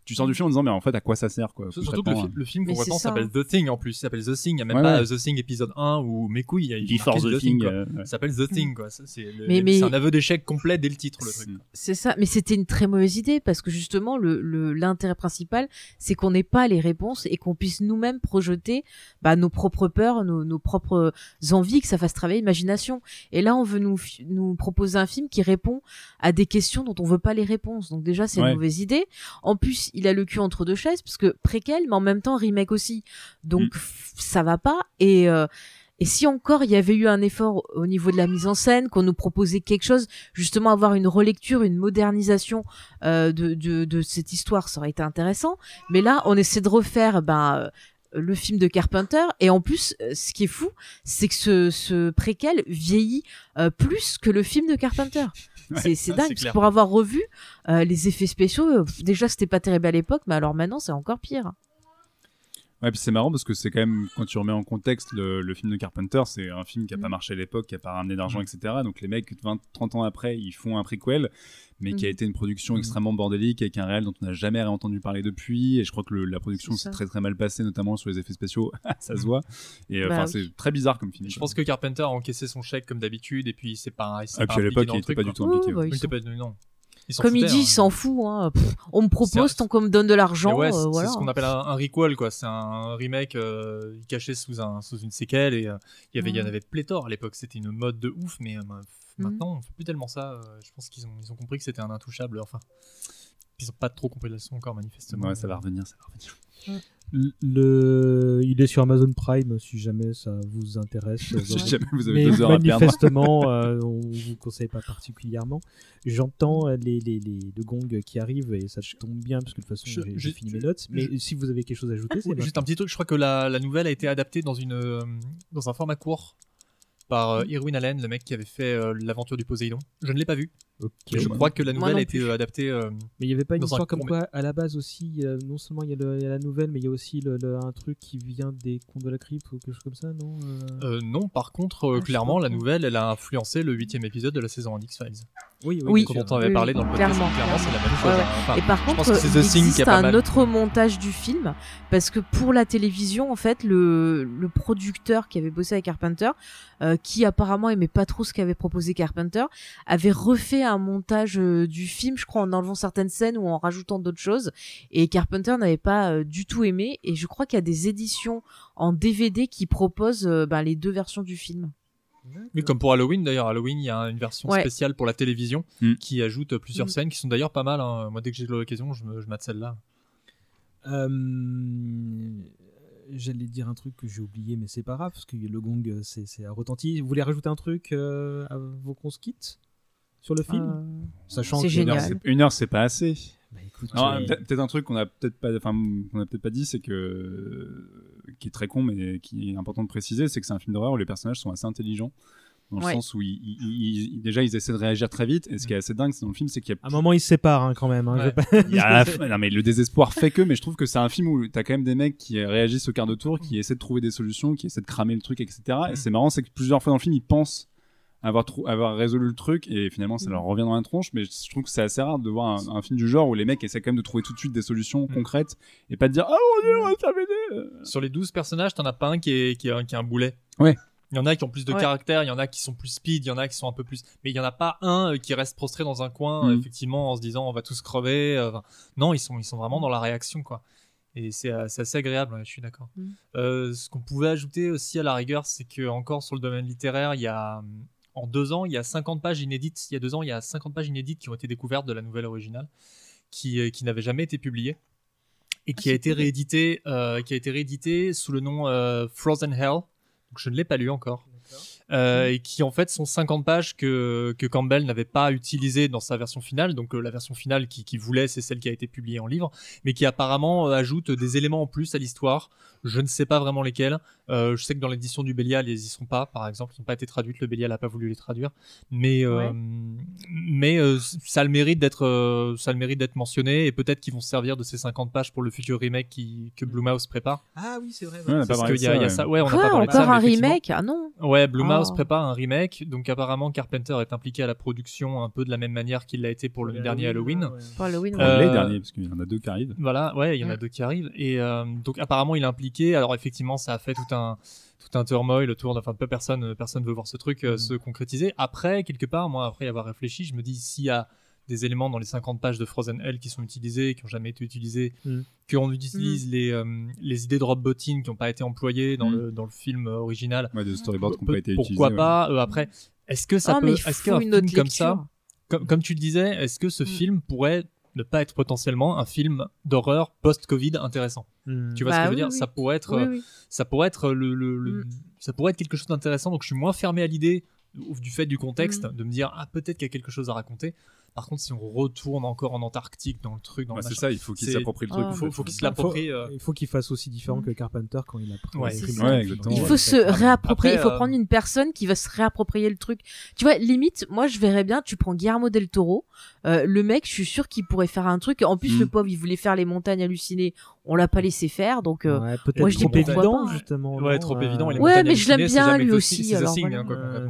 Tu sors du film en disant, mais en fait, à quoi ça sert, quoi Surtout que le, le film c'est ça, s'appelle hein. The Thing en plus, il s'appelle The Thing, il n'y a même Ouais, pas ouais. The Thing épisode 1 ou mes couilles, il y a y Before marqué the Thing, quoi. euh, ouais. Ça s'appelle The Thing, quoi. Ça, C'est Mais- un aveu d'échec complet dès le titre, le truc. C'est ça, mais c'était une très mauvaise idée parce que justement le le- l'intérêt principal, c'est qu'on n'ait pas les réponses et qu'on puisse nous-mêmes projeter bah, nos propres peurs, nos, nos propres envies, que ça fasse travailler l'imagination. Et là, on veut nous nous proposer un film qui répond à des questions dont on veut pas les réponses. Donc déjà, c'est Ouais. une mauvaise idée. En plus, il a le cul entre deux chaises parce que préquel, mais en même temps remake aussi. Donc f- ça va pas et euh, et si encore il y avait eu un effort au niveau de la mise en scène, qu'on nous proposait quelque chose, justement avoir une relecture, une modernisation euh, de, de, de cette histoire, ça aurait été intéressant. Mais là, on essaie de refaire ben, euh, le film de Carpenter, et en plus, ce qui est fou, c'est que ce, ce préquel vieillit euh, plus que le film de Carpenter. C'est c'est dingue, parce que pour avoir revu euh, les effets spéciaux, euh, déjà c'était pas terrible à l'époque, mais alors maintenant c'est encore pire. Ouais, puis c'est marrant parce que c'est quand même, quand tu remets en contexte le, le film de Carpenter, c'est un film qui a pas Mm. marché à l'époque, qui a pas ramené d'argent, Mm. etc. Donc les mecs, 20, 30 ans après, ils font un prequel, mais qui a Mm. été une production extrêmement bordélique avec un réel dont on n'a jamais entendu parler depuis. Et je crois que le- la production s'est très très mal passée, notamment sur les effets spéciaux. ça se voit. Et Bah enfin, oui. c'est très bizarre comme film. Je pense que Carpenter a encaissé son chèque comme d'habitude et puis c'est pas. il s'est Ah, pas puis à impliqué l'époque, il le était truc, pas du tout impliqué. Ouais, bah, ouais. sont- pas- non. Comme il dit, hein. il s'en fout. Hein. Pff, on me propose tant qu'on me donne de l'argent. Ouais, euh, c'est voilà. c'est ce qu'on appelle un, un requel, quoi. C'est un remake euh, caché sous, un, sous une séquelle. Et euh, il y en Mm. avait pléthore à l'époque. C'était une mode de ouf, mais euh, Mm. maintenant, on fait plus tellement ça. je pense qu'ils ont, ils ont compris que c'était un intouchable. Enfin, ils ont pas trop compris la leçon encore, manifestement. Ouais, ça va revenir, ça va revenir. Le... Il est sur Amazon Prime si jamais ça vous intéresse. Si jamais vous avez Mais deux heures à perdre. manifestement, euh, on vous conseille pas particulièrement. J'entends euh, les, les, les, le gong qui arrive et ça tombe bien parce que de toute façon j'ai fini mes notes. Mais si vous avez quelque chose à ajouter, c'est Juste un petit truc, je crois que la, la nouvelle a été adaptée dans, une, euh, dans un format court par euh, Irwin Allen, le mec qui avait fait euh, l'aventure du Poséidon. Je ne l'ai pas vu. Je crois que la nouvelle a été plus. euh, adaptée. euh, Mais il n'y avait pas une un histoire comme quoi, à la base aussi, euh, non seulement il y, a y la nouvelle, mais il y a aussi le, le- un truc qui vient des contes de la crypte ou quelque chose comme ça, non euh? Euh, non, par contre, euh, Ah, clairement, la nouvelle, elle a influencé le huitième épisode de la saison 1 d'X-Files. Oui, Oui. sûr. Dont on avait Oui, parlé dans le podcast. clairement, Clairement, c'est la même chose. Ouais, ouais. Enfin, Et par contre, c'est il The Thing qui existe a pas un mal. autre montage du film parce que pour la télévision, en fait, le, le producteur qui avait bossé avec Carpenter, euh, qui apparemment aimait pas trop ce qu'avait proposé Carpenter, avait refait un montage euh, du film, je crois, en enlevant certaines scènes ou en rajoutant d'autres choses. Et Carpenter n'avait pas euh, du tout aimé. Et je crois qu'il y a des éditions en DVD qui proposent euh, ben, les deux versions du film. Oui, comme pour Halloween d'ailleurs. Halloween, il y a une version Ouais. spéciale pour la télévision Mm. qui ajoute plusieurs Mm. scènes qui sont d'ailleurs pas mal. hein. Moi, dès que j'ai l'occasion, je, me, je mate celle-là. Euh, J'allais dire un truc que j'ai oublié, mais c'est pas grave, parce que le gong, c'est à retenti. Vous voulez rajouter un truc euh, avant qu'on se quitte sur le film Euh, Sachant c'est que- Une heure, c'est- Une heure, c'est pas assez. Bah, peut- peut-être un truc qu'on a peut-être pas, enfin, qu'on a peut-être pas dit, c'est que qui est très con, mais qui est important de préciser, c'est que c'est un film d'horreur où les personnages sont assez intelligents. Dans le Ouais. sens où ils, ils- déjà ils essaient de réagir très vite, et ce qui est assez dingue, c'est dans le film, c'est qu'il y a À un moment, ils se séparent hein, quand même. hein, pas- il y a la non mais le désespoir fait que, mais je trouve que c'est un film où t'as quand même des mecs qui réagissent au quart de tour, qui essaient de trouver des solutions, qui essaient de cramer le truc, etc. Et c'est marrant, c'est que plusieurs fois dans le film, ils pensent avoir, résolu le truc, et finalement ça leur revient dans la tronche, mais je trouve que c'est assez rare de voir un, un film du genre où les mecs essaient quand même de trouver tout de suite des solutions concrètes, et pas de dire, oh mon dieu, on va aider. Sur les 12 personnages, t'en as pas un qui est, qui est, qui est un boulet. Ouais. Il y en a qui ont plus de Ouais. caractère, il y en a qui sont plus speed, il y en a qui sont un peu plus. Mais il y en a pas un euh, qui reste prostré dans un coin, Mm. effectivement, en se disant on va tous crever. euh, enfin, non, ils sont, ils sont vraiment dans la réaction, quoi. Et c'est euh, assez agréable, ouais, je suis d'accord. Mm. Euh, ce qu'on pouvait ajouter aussi à la rigueur, c'est que encore sur le domaine littéraire, il y a hum, en deux ans, il y a 50 pages inédites. Il y a deux ans, il y a 50 pages inédites qui ont été découvertes de la nouvelle originale, qui, euh, qui n'avaient jamais été publiées et qui a été réédité, euh, qui a été réédité sous le nom euh, Frozen Hell. Donc je ne l'ai pas lu encore. Euh, et qui en fait sont 50 pages que, que Campbell n'avait pas utilisées dans sa version finale. Donc euh, la version finale qui, qui voulait, c'est celle qui a été publiée en livre, mais qui apparemment euh, ajoute des éléments en plus à l'histoire. Je ne sais pas vraiment lesquels. Euh, je sais que dans l'édition du Bélial, ils y sont pas, par exemple, ils n'ont pas été traduites. Le Bélial n'a pas voulu les traduire, mais euh, Ouais. mais euh, ça a le mérite d'être euh, ça a le mérite d'être mentionné et peut-être qu'ils vont se servir de ces 50 pages pour le futur remake qui, que Blumhouse prépare. Ah oui, c'est vrai. Ouais, on a pas parlé de qu'il y a, ça, il y a ouais. ça. Ouais, on n'a Quoi, pas parlé de ça, encore un remake? Ah non. Ouais, Blumhouse Oh. prépare un remake, donc apparemment Carpenter est impliqué à la production un peu de la même manière qu'il l'a été pour le dernier Halloween. Pour Halloween, Euh, les derniers, parce qu'il y en a deux qui arrivent. Voilà, ouais, il y en a Mm. deux qui arrivent. Et euh, donc apparemment il est impliqué. Alors effectivement, ça a fait tout un tout un turmoil autour. de- Enfin, peu personne personne veut voir ce truc euh, se concrétiser. Après, quelque part, moi, après y avoir réfléchi, je me dis s'il y a des éléments dans les 50 pages de Frozen Hell qui sont utilisés, qui ont jamais été utilisés, Mm. qu'on utilise les euh, les idées de Rob Bottin qui n'ont pas été employées dans Mm. le dans le film euh, original. Ouais, des storyboards qui n'ont pas été pourquoi utilisés. ouais. pas euh, après est-ce que ça peut est-ce qu'un film comme ça comme, comme tu le disais est-ce que ce Mm. film pourrait ne pas être potentiellement un film d'horreur post-Covid intéressant? Tu vois ce Bah que je veux oui, dire? oui. ça pourrait être Oui, oui. ça pourrait être le, le- le- Mm. ça pourrait être quelque chose d'intéressant donc je suis moins fermé à l'idée du fait du contexte Mm. de me dire ah peut-être qu'il y a quelque chose à raconter par contre si on retourne encore en Antarctique dans le truc dans le c'est ça, il faut qu'il s'approprie le truc. Ah. en faut, qu'il se Faut- l'approprie euh, Il faut qu'il fasse aussi différent que Carpenter quand il a pris. Ouais, film. Ouais. Il faut se réapproprier, il faut euh, prendre une personne qui va se réapproprier le truc. Tu vois, limite, moi je verrais bien, tu prends Guillermo del Toro, euh, le mec, je suis sûr qu'il pourrait faire un truc. En plus, Mm. le pauvre, il voulait faire les montagnes hallucinées, on l'a pas laissé faire, donc euh, Ouais, peut-être moi, je dis pourquoi évident, pas. justement. ouais non, trop euh, évident les Ouais, mais je l'aime bien, lui The aussi, c'est The Thing, hein, quoi, hein,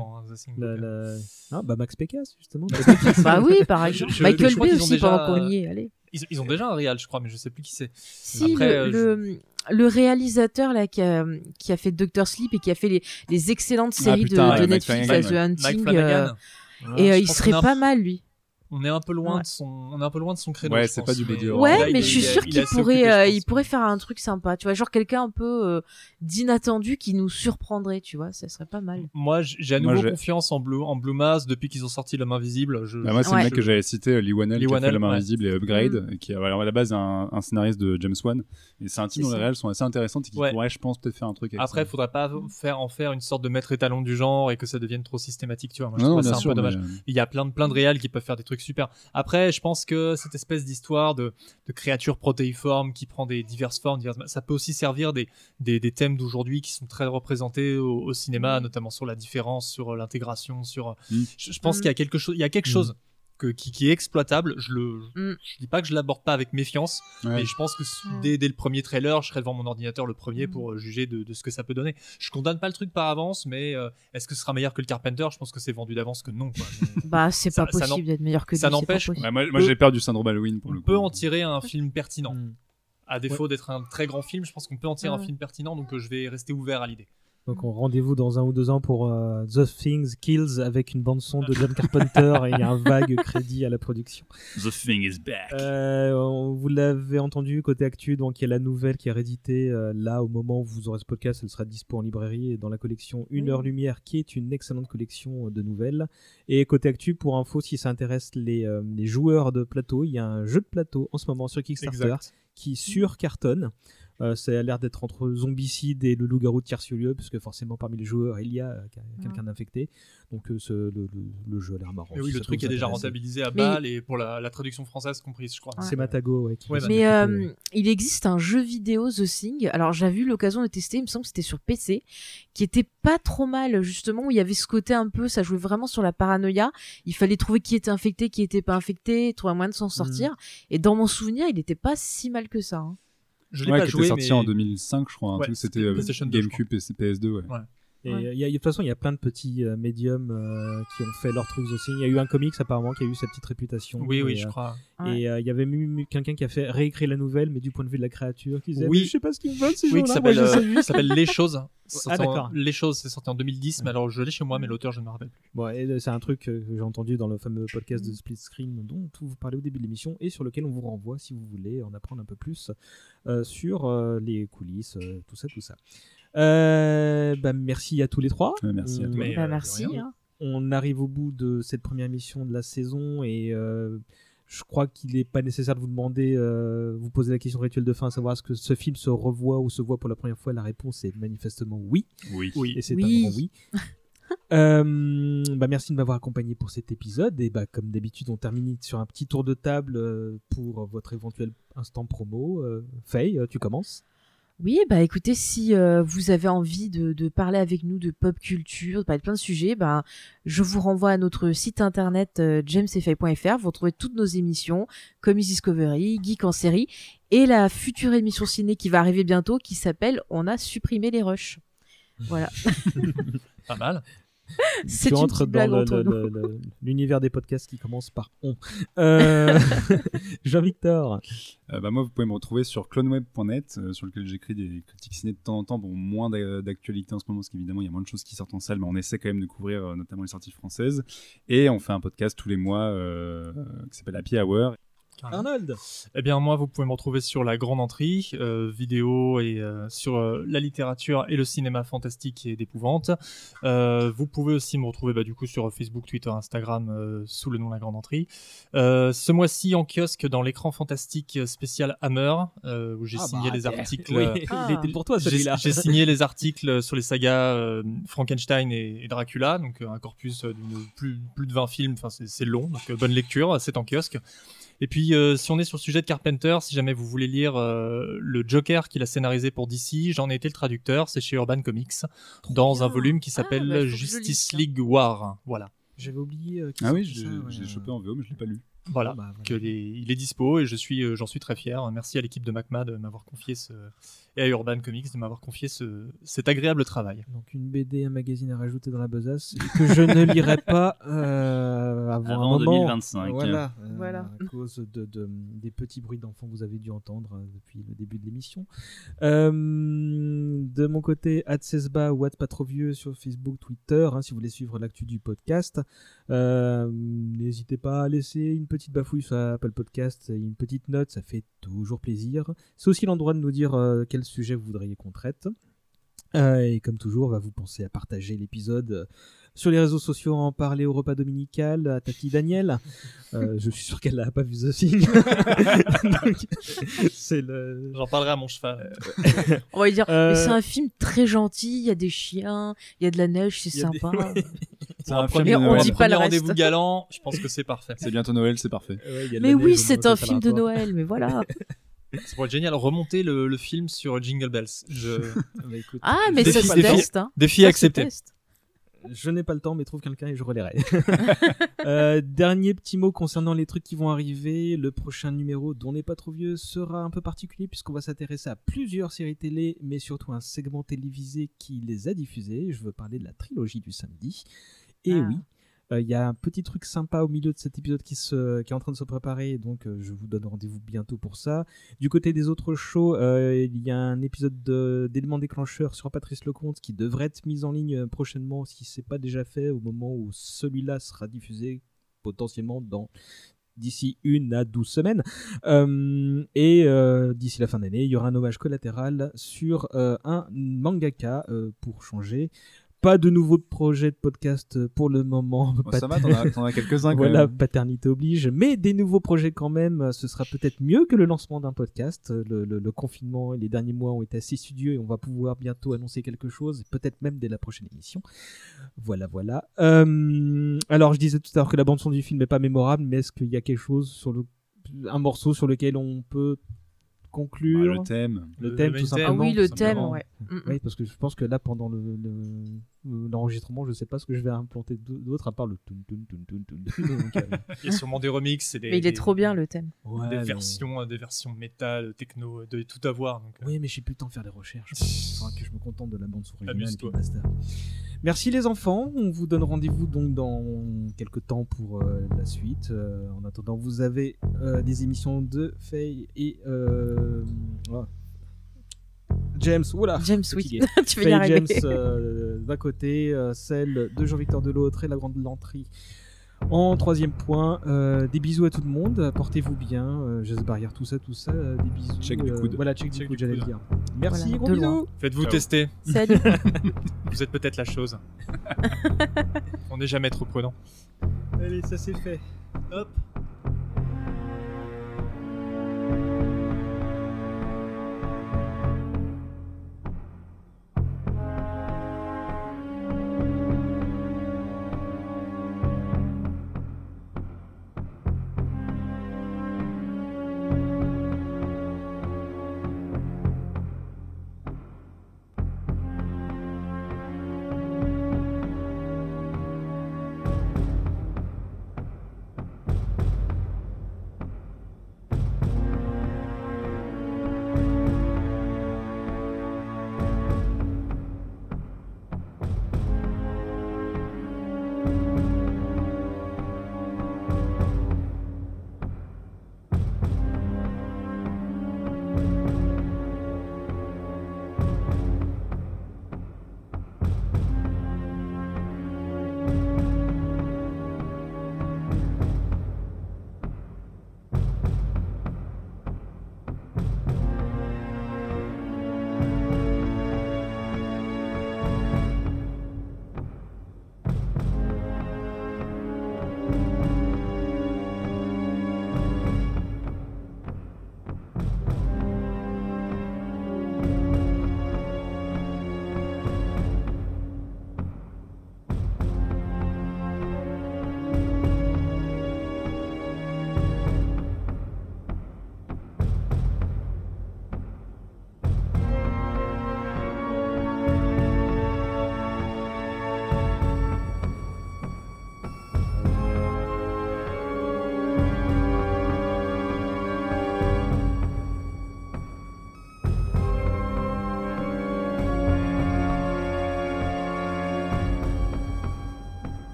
Ah, bah Max Pécasse, justement. bah oui, par exemple. je- Michael Bay aussi, déjà- pendant qu'on y est, allez. Ils, ils ont déjà un réal, je crois, mais je sais plus qui c'est. Si, Après, le, euh, le, le réalisateur là qui a, qui a fait Doctor Sleep et qui a fait les, les excellentes séries putain, de, Netflix, The. Mike Hunting, Flanagan. euh, et euh, il serait pas mal lui. On est un peu loin Ouais. de son, on est un peu loin de son créneau. Ouais, c'est pas du body mais- horror. Ouais, Là, il mais je suis il sûr il qu'il pourrait, occupé, euh, il pourrait faire un truc sympa. Tu vois, genre quelqu'un un peu euh, d'inattendu qui nous surprendrait. Tu vois, ça serait pas mal. Moi, j'ai à nouveau confiance en Blue, en Blue Mass depuis qu'ils ont sorti L'homme invisible. Je, Bah, moi, c'est Ouais. le mec que j'avais cité, euh, Lee Whannell, Lee qui a fait La main ouais. invisible et Upgrade, Mm. qui est alors, à la base un, un scénariste de James Wan. Et c'est un titre dont les réels sont assez intéressantes et qui Ouais. pourrait, je pense, peut-être faire un truc avec Après, ça. faudrait pas faire en faire une sorte de maître étalon du genre et que ça devienne trop systématique, tu vois. Moi, je Non, non, trouve ça un peu dommage. euh, Il y a plein de plein de réals qui peuvent faire des trucs super. Après, je pense que cette espèce d'histoire de, de créature protéiforme qui prend des diverses formes, diverses- ça peut aussi servir des, des, des thèmes d'aujourd'hui qui sont très représentés au, au cinéma, notamment sur la différence, sur euh, l'intégration, sur. euh, Mm. Je, je pense qu'il y a quelque chose, il y a quelque Mm. chose que, qui, qui est exploitable. Je le, Mm. je dis pas que je l'aborde pas avec méfiance, Ouais. mais je pense que Mm. dès, dès le premier trailer, je serai devant mon ordinateur le premier Mm. pour euh, juger de, de ce que ça peut donner. Je condamne pas le truc par avance, mais euh, est-ce que ce sera meilleur que le Carpenter? Je pense que c'est vendu d'avance que non. quoi. Mais Bah, c'est Ça- pas possible d'être meilleur que ça n'empêche-. Ouais, moi, moi, j'ai peur du syndrome Halloween pour le on coup. peut en tirer un film pertinent. À défaut d'être un très grand film, je pense qu'on peut en tirer un film pertinent, donc euh, je vais rester ouvert à l'idée. Donc on rendez-vous dans un ou deux ans pour euh, The Things Kills avec une bande son de John Carpenter et un vague crédit à la production. The Thing is back. Euh, on- vous l'avez entendu côté actu, donc il y a la nouvelle qui est rééditée euh, là au moment où vous aurez ce podcast, elle sera dispo en librairie et dans la collection Une Oui. heure lumière qui est une excellente collection euh, de nouvelles. Et côté actu, pour info, si ça intéresse les, euh, les joueurs de plateau, il y a un jeu de plateau en ce moment sur Kickstarter qui sur cartonne. Euh, ça a l'air d'être entre Zombicide et le loup-garou de Tierce-lieu, parce que forcément parmi les joueurs il y a euh, quelqu'un d'infecté. Donc euh, ce- le, le- le jeu a l'air marrant. Mais oui, si le truc est déjà rentabilisé à balle et pour la, la traduction française comprise, je crois. C'est Matago, ouais. qui Ouais, fait Mais euh, il existe un jeu vidéo The Thing. Alors j'avais eu l'occasion de tester, il me semble que c'était sur PC, qui était pas trop mal justement où il y avait ce côté un peu, ça jouait vraiment sur la paranoïa. Il fallait trouver qui était infecté, qui était pas infecté, trouver un moyen de s'en sortir. Et dans mon souvenir, il était pas si mal que ça. hein. Je l'ai Ouais, pas qui joué, était sorti mais- en 2005, je crois. Un Ouais, c'était euh, PlayStation 2, je GameCube et PS2, ouais. Et Ouais. euh, il y a- de toute façon, il y a plein de petits euh, médiums euh, qui ont fait leurs trucs aussi. Il y a eu un comics apparemment qui a eu sa petite réputation. Oui, oui, je euh, crois. Ouais. Et euh, il y avait même quelqu'un qui a fait réécrire la nouvelle, mais du point de vue de la créature, qui disait Oui. Je sais pas ce qu'ils veulent ces Oui, qui gens-là. moi, s'appelle euh, Les Choses. Ah, d'accord. Les Choses, c'est sorti en 2010, mais alors je l'ai chez moi, mais l'auteur, je ne me rappelle plus. Bon, et, euh, c'est un truc que j'ai entendu dans le fameux podcast Mm. de Split Screen dont vous parlez au début de l'émission et sur lequel on vous renvoie si vous voulez en apprendre un peu plus euh, sur euh, les coulisses, euh, tout ça, tout ça. Euh, bah, merci à tous les trois. Ouais, merci à On- toi. Mais, Bah, euh, merci. hein. on arrive au bout de cette première émission de la saison et euh, je crois qu'il n'est pas nécessaire de vous demander, euh, vous poser la question rituelle de fin, à savoir est-ce que ce film se revoit ou se voit pour la première fois. La réponse est manifestement oui. Oui. Oui. Et c'est Oui. un grand oui. Euh, bah merci de m'avoir accompagné pour cet épisode et bah comme d'habitude on termine sur un petit tour de table euh, pour votre éventuel instant promo. Euh, Faye, euh, tu commences Oui, bah écoutez, si euh, vous avez envie de, de parler avec nous de pop culture, de parler de plein de sujets, bah, je vous renvoie à notre site internet euh, jamesfay.fr. Vous retrouvez toutes nos émissions, Comics Discovery, Geek en série, et la future émission ciné qui va arriver bientôt, qui s'appelle On a supprimé les rushs. Voilà. Pas mal. C'est tu une entres dans le- entre le- nous. le- le- l'univers des podcasts qui commence par on. Euh, Jean-Victor. Euh, bah, moi, vous pouvez me retrouver sur cloneweb.net, euh, sur lequel j'écris des critiques ciné de temps en temps. Bon, moins d'a- d'actualité en ce moment, parce qu'évidemment, il y a moins de choses qui sortent en salle, mais on essaie quand même de couvrir euh, notamment les sorties françaises. Et on fait un podcast tous les mois qui s'appelle Happy Hour. Arnold. Eh bien, moi, vous pouvez me retrouver sur la Grande Entrée, euh, vidéo et euh, sur euh, la littérature et le cinéma fantastique et d'épouvante. Euh, vous pouvez aussi me retrouver bah, du coup sur Facebook, Twitter, Instagram euh, sous le nom La Grande Entrée. Euh, ce mois-ci en kiosque dans l'écran fantastique spécial Hammer, euh, où j'ai Ah signé bah, les t'es- articles. Oui, Ah. il était pour toi J'ai celui-là. j'ai signé les articles sur les sagas euh, Frankenstein et, et Dracula, donc euh, un corpus d'une plus, plus de 20 films, enfin c'est c'est long, donc euh, bonne lecture, c'est en kiosque. Et puis euh, si on est sur le sujet de Carpenter, si jamais vous voulez lire euh, le Joker qu'il a scénarisé pour DC, j'en ai été le traducteur, c'est chez Urban Comics, dans un volume qui Ah, s'appelle bah, Justice ça. League War. Voilà. J'avais oublié. euh, qui Ah oui, je ouais. l'ai chopé en VO, mais je l'ai pas lu. Voilà. Bah, voilà. Que les- il est dispo et je suis, euh, j'en suis très fier. Merci à l'équipe de MacMa de m'avoir confié ce, et à Urban Comics de m'avoir confié ce, cet agréable travail. Donc une BD, un magazine à rajouter dans la besace que je ne lirai pas euh, avant, Avant un moment. 2025. Voilà, euh, Voilà. à cause de, de- des petits bruits d'enfants que vous avez dû entendre euh, depuis le début de l'émission. Euh, de mon côté, Adsesba ou Ad pas trop vieux sur Facebook, Twitter, hein, si vous voulez suivre l'actu du podcast. Euh, N'hésitez pas à laisser une petite bafouille sur Apple Podcast et une petite note, ça fait toujours plaisir. C'est aussi l'endroit de nous dire euh, quel sujet vous voudriez qu'on traite. Euh, et comme toujours, va vous penser à partager l'épisode euh, sur les réseaux sociaux, à en parler au repas dominical, à Tati Daniel. Euh, je suis sûr qu'elle n'a pas vu The Thing. C'est le. J'en parlerai à mon cheval. On va lui dire, Euh, mais c'est un film très gentil, il y a des chiens, il y a de la neige, c'est des- sympa. Pour un premier, de on Noël. dit pas le reste. rendez-vous galant, je pense que c'est parfait. C'est bientôt Noël, c'est parfait. Ouais, mais oui, c'est un film de. Noël, mais voilà. Ça pourrait être génial. Remonter le, le film sur Jingle Bells. Je... Bah, écoute, Ah, mais Défi- ça se défi- teste. Hein. Défi accepté. Je n'ai pas le temps, mais trouve quelqu'un et je relayerai. Euh, dernier petit mot concernant les trucs qui vont arriver. Le prochain numéro, dont n'est pas trop vieux, sera un peu particulier puisqu'on va s'intéresser à plusieurs séries télé, mais surtout un segment télévisé qui les a diffusées. Je veux parler de la trilogie du samedi. Et Ah. oui. euh, Il y a un petit truc sympa au milieu de cet épisode qui, se, qui est en train de se préparer, donc euh, je vous donne rendez-vous bientôt pour ça. Du côté des autres shows, euh, il y a un épisode de- d'éléments déclencheurs sur Patrice Lecomte qui devrait être mis en ligne prochainement si c'est pas déjà fait au moment où celui-là sera diffusé potentiellement dans d'ici une à 12 semaines. Euh, et euh, d'ici la fin d'année, il y aura un hommage collatéral sur euh, un mangaka pour changer. Pas de nouveaux projets de podcast euh, pour le moment. Bon, ça va, t'en as, quelques-uns Voilà, même. paternité oblige. Mais des nouveaux projets quand même, euh, ce sera peut-être mieux que le lancement d'un podcast. Euh, Le, le- le confinement et les derniers mois ont été assez studieux et on va pouvoir bientôt annoncer quelque chose, peut-être même dès la prochaine émission. Voilà, voilà. Euh, alors, je disais tout à l'heure que la bande son du film n'est pas mémorable, mais est-ce qu'il y a quelque chose sur le, un morceau sur lequel on peut conclure Ah, le thème. Le Le thème, main tout theme, simplement. Ah oui, le thème, ouais. Mm, mm. Oui, parce que je pense que là, pendant le- le- le- l'enregistrement, je sais pas ce que je vais implanter d'autre à part le toun toun toun toun toun. Euh, Il y a sûrement des remixes et des, Mais il est des- trop bien le thème. ouais, des mais- versions, des versions métal, techno, de tout avoir. Donc, euh, Oui, mais j'ai plus le temps de faire des recherches. Il faudra que je me contente de la bande son originale et basta. Merci les enfants. On vous donne rendez-vous donc dans quelques temps pour euh, la suite. Euh, en attendant, vous avez euh, des émissions de Faye et euh, oh. James. Oula. James, oui. tu vas y arriver. James euh, d'un côté, euh, celle de Jean-Victor de l'autre et la grande Lantry. En troisième point, euh, des bisous à tout le monde, portez-vous bien, euh, geste barrière, tout ça, tout ça, euh, des bisous. Check du euh, coude. Voilà, check, du Check coude, du j'allais le coude. dire. Merci, Voilà, gros bisous. loin. Faites-vous Ciao. tester. Salut. Vous êtes peut-être la chose. On n'est jamais trop prudent. Allez, ça c'est fait. Hop.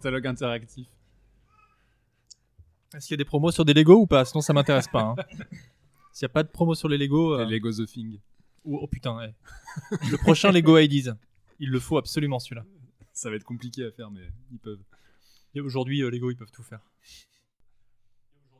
Catalogue interactif. Est-ce qu'il y a des promos sur des Lego ou pas? Sinon, ça m'intéresse pas. hein. S'il n'y a pas de promo sur les Lego. euh, Les Lego The Thing. Oh, oh, putain, ouais. Le prochain Lego IDs. Il le faut absolument celui-là. Ça va être compliqué à faire, mais ils peuvent. Et aujourd'hui, euh, Lego, ils peuvent tout faire.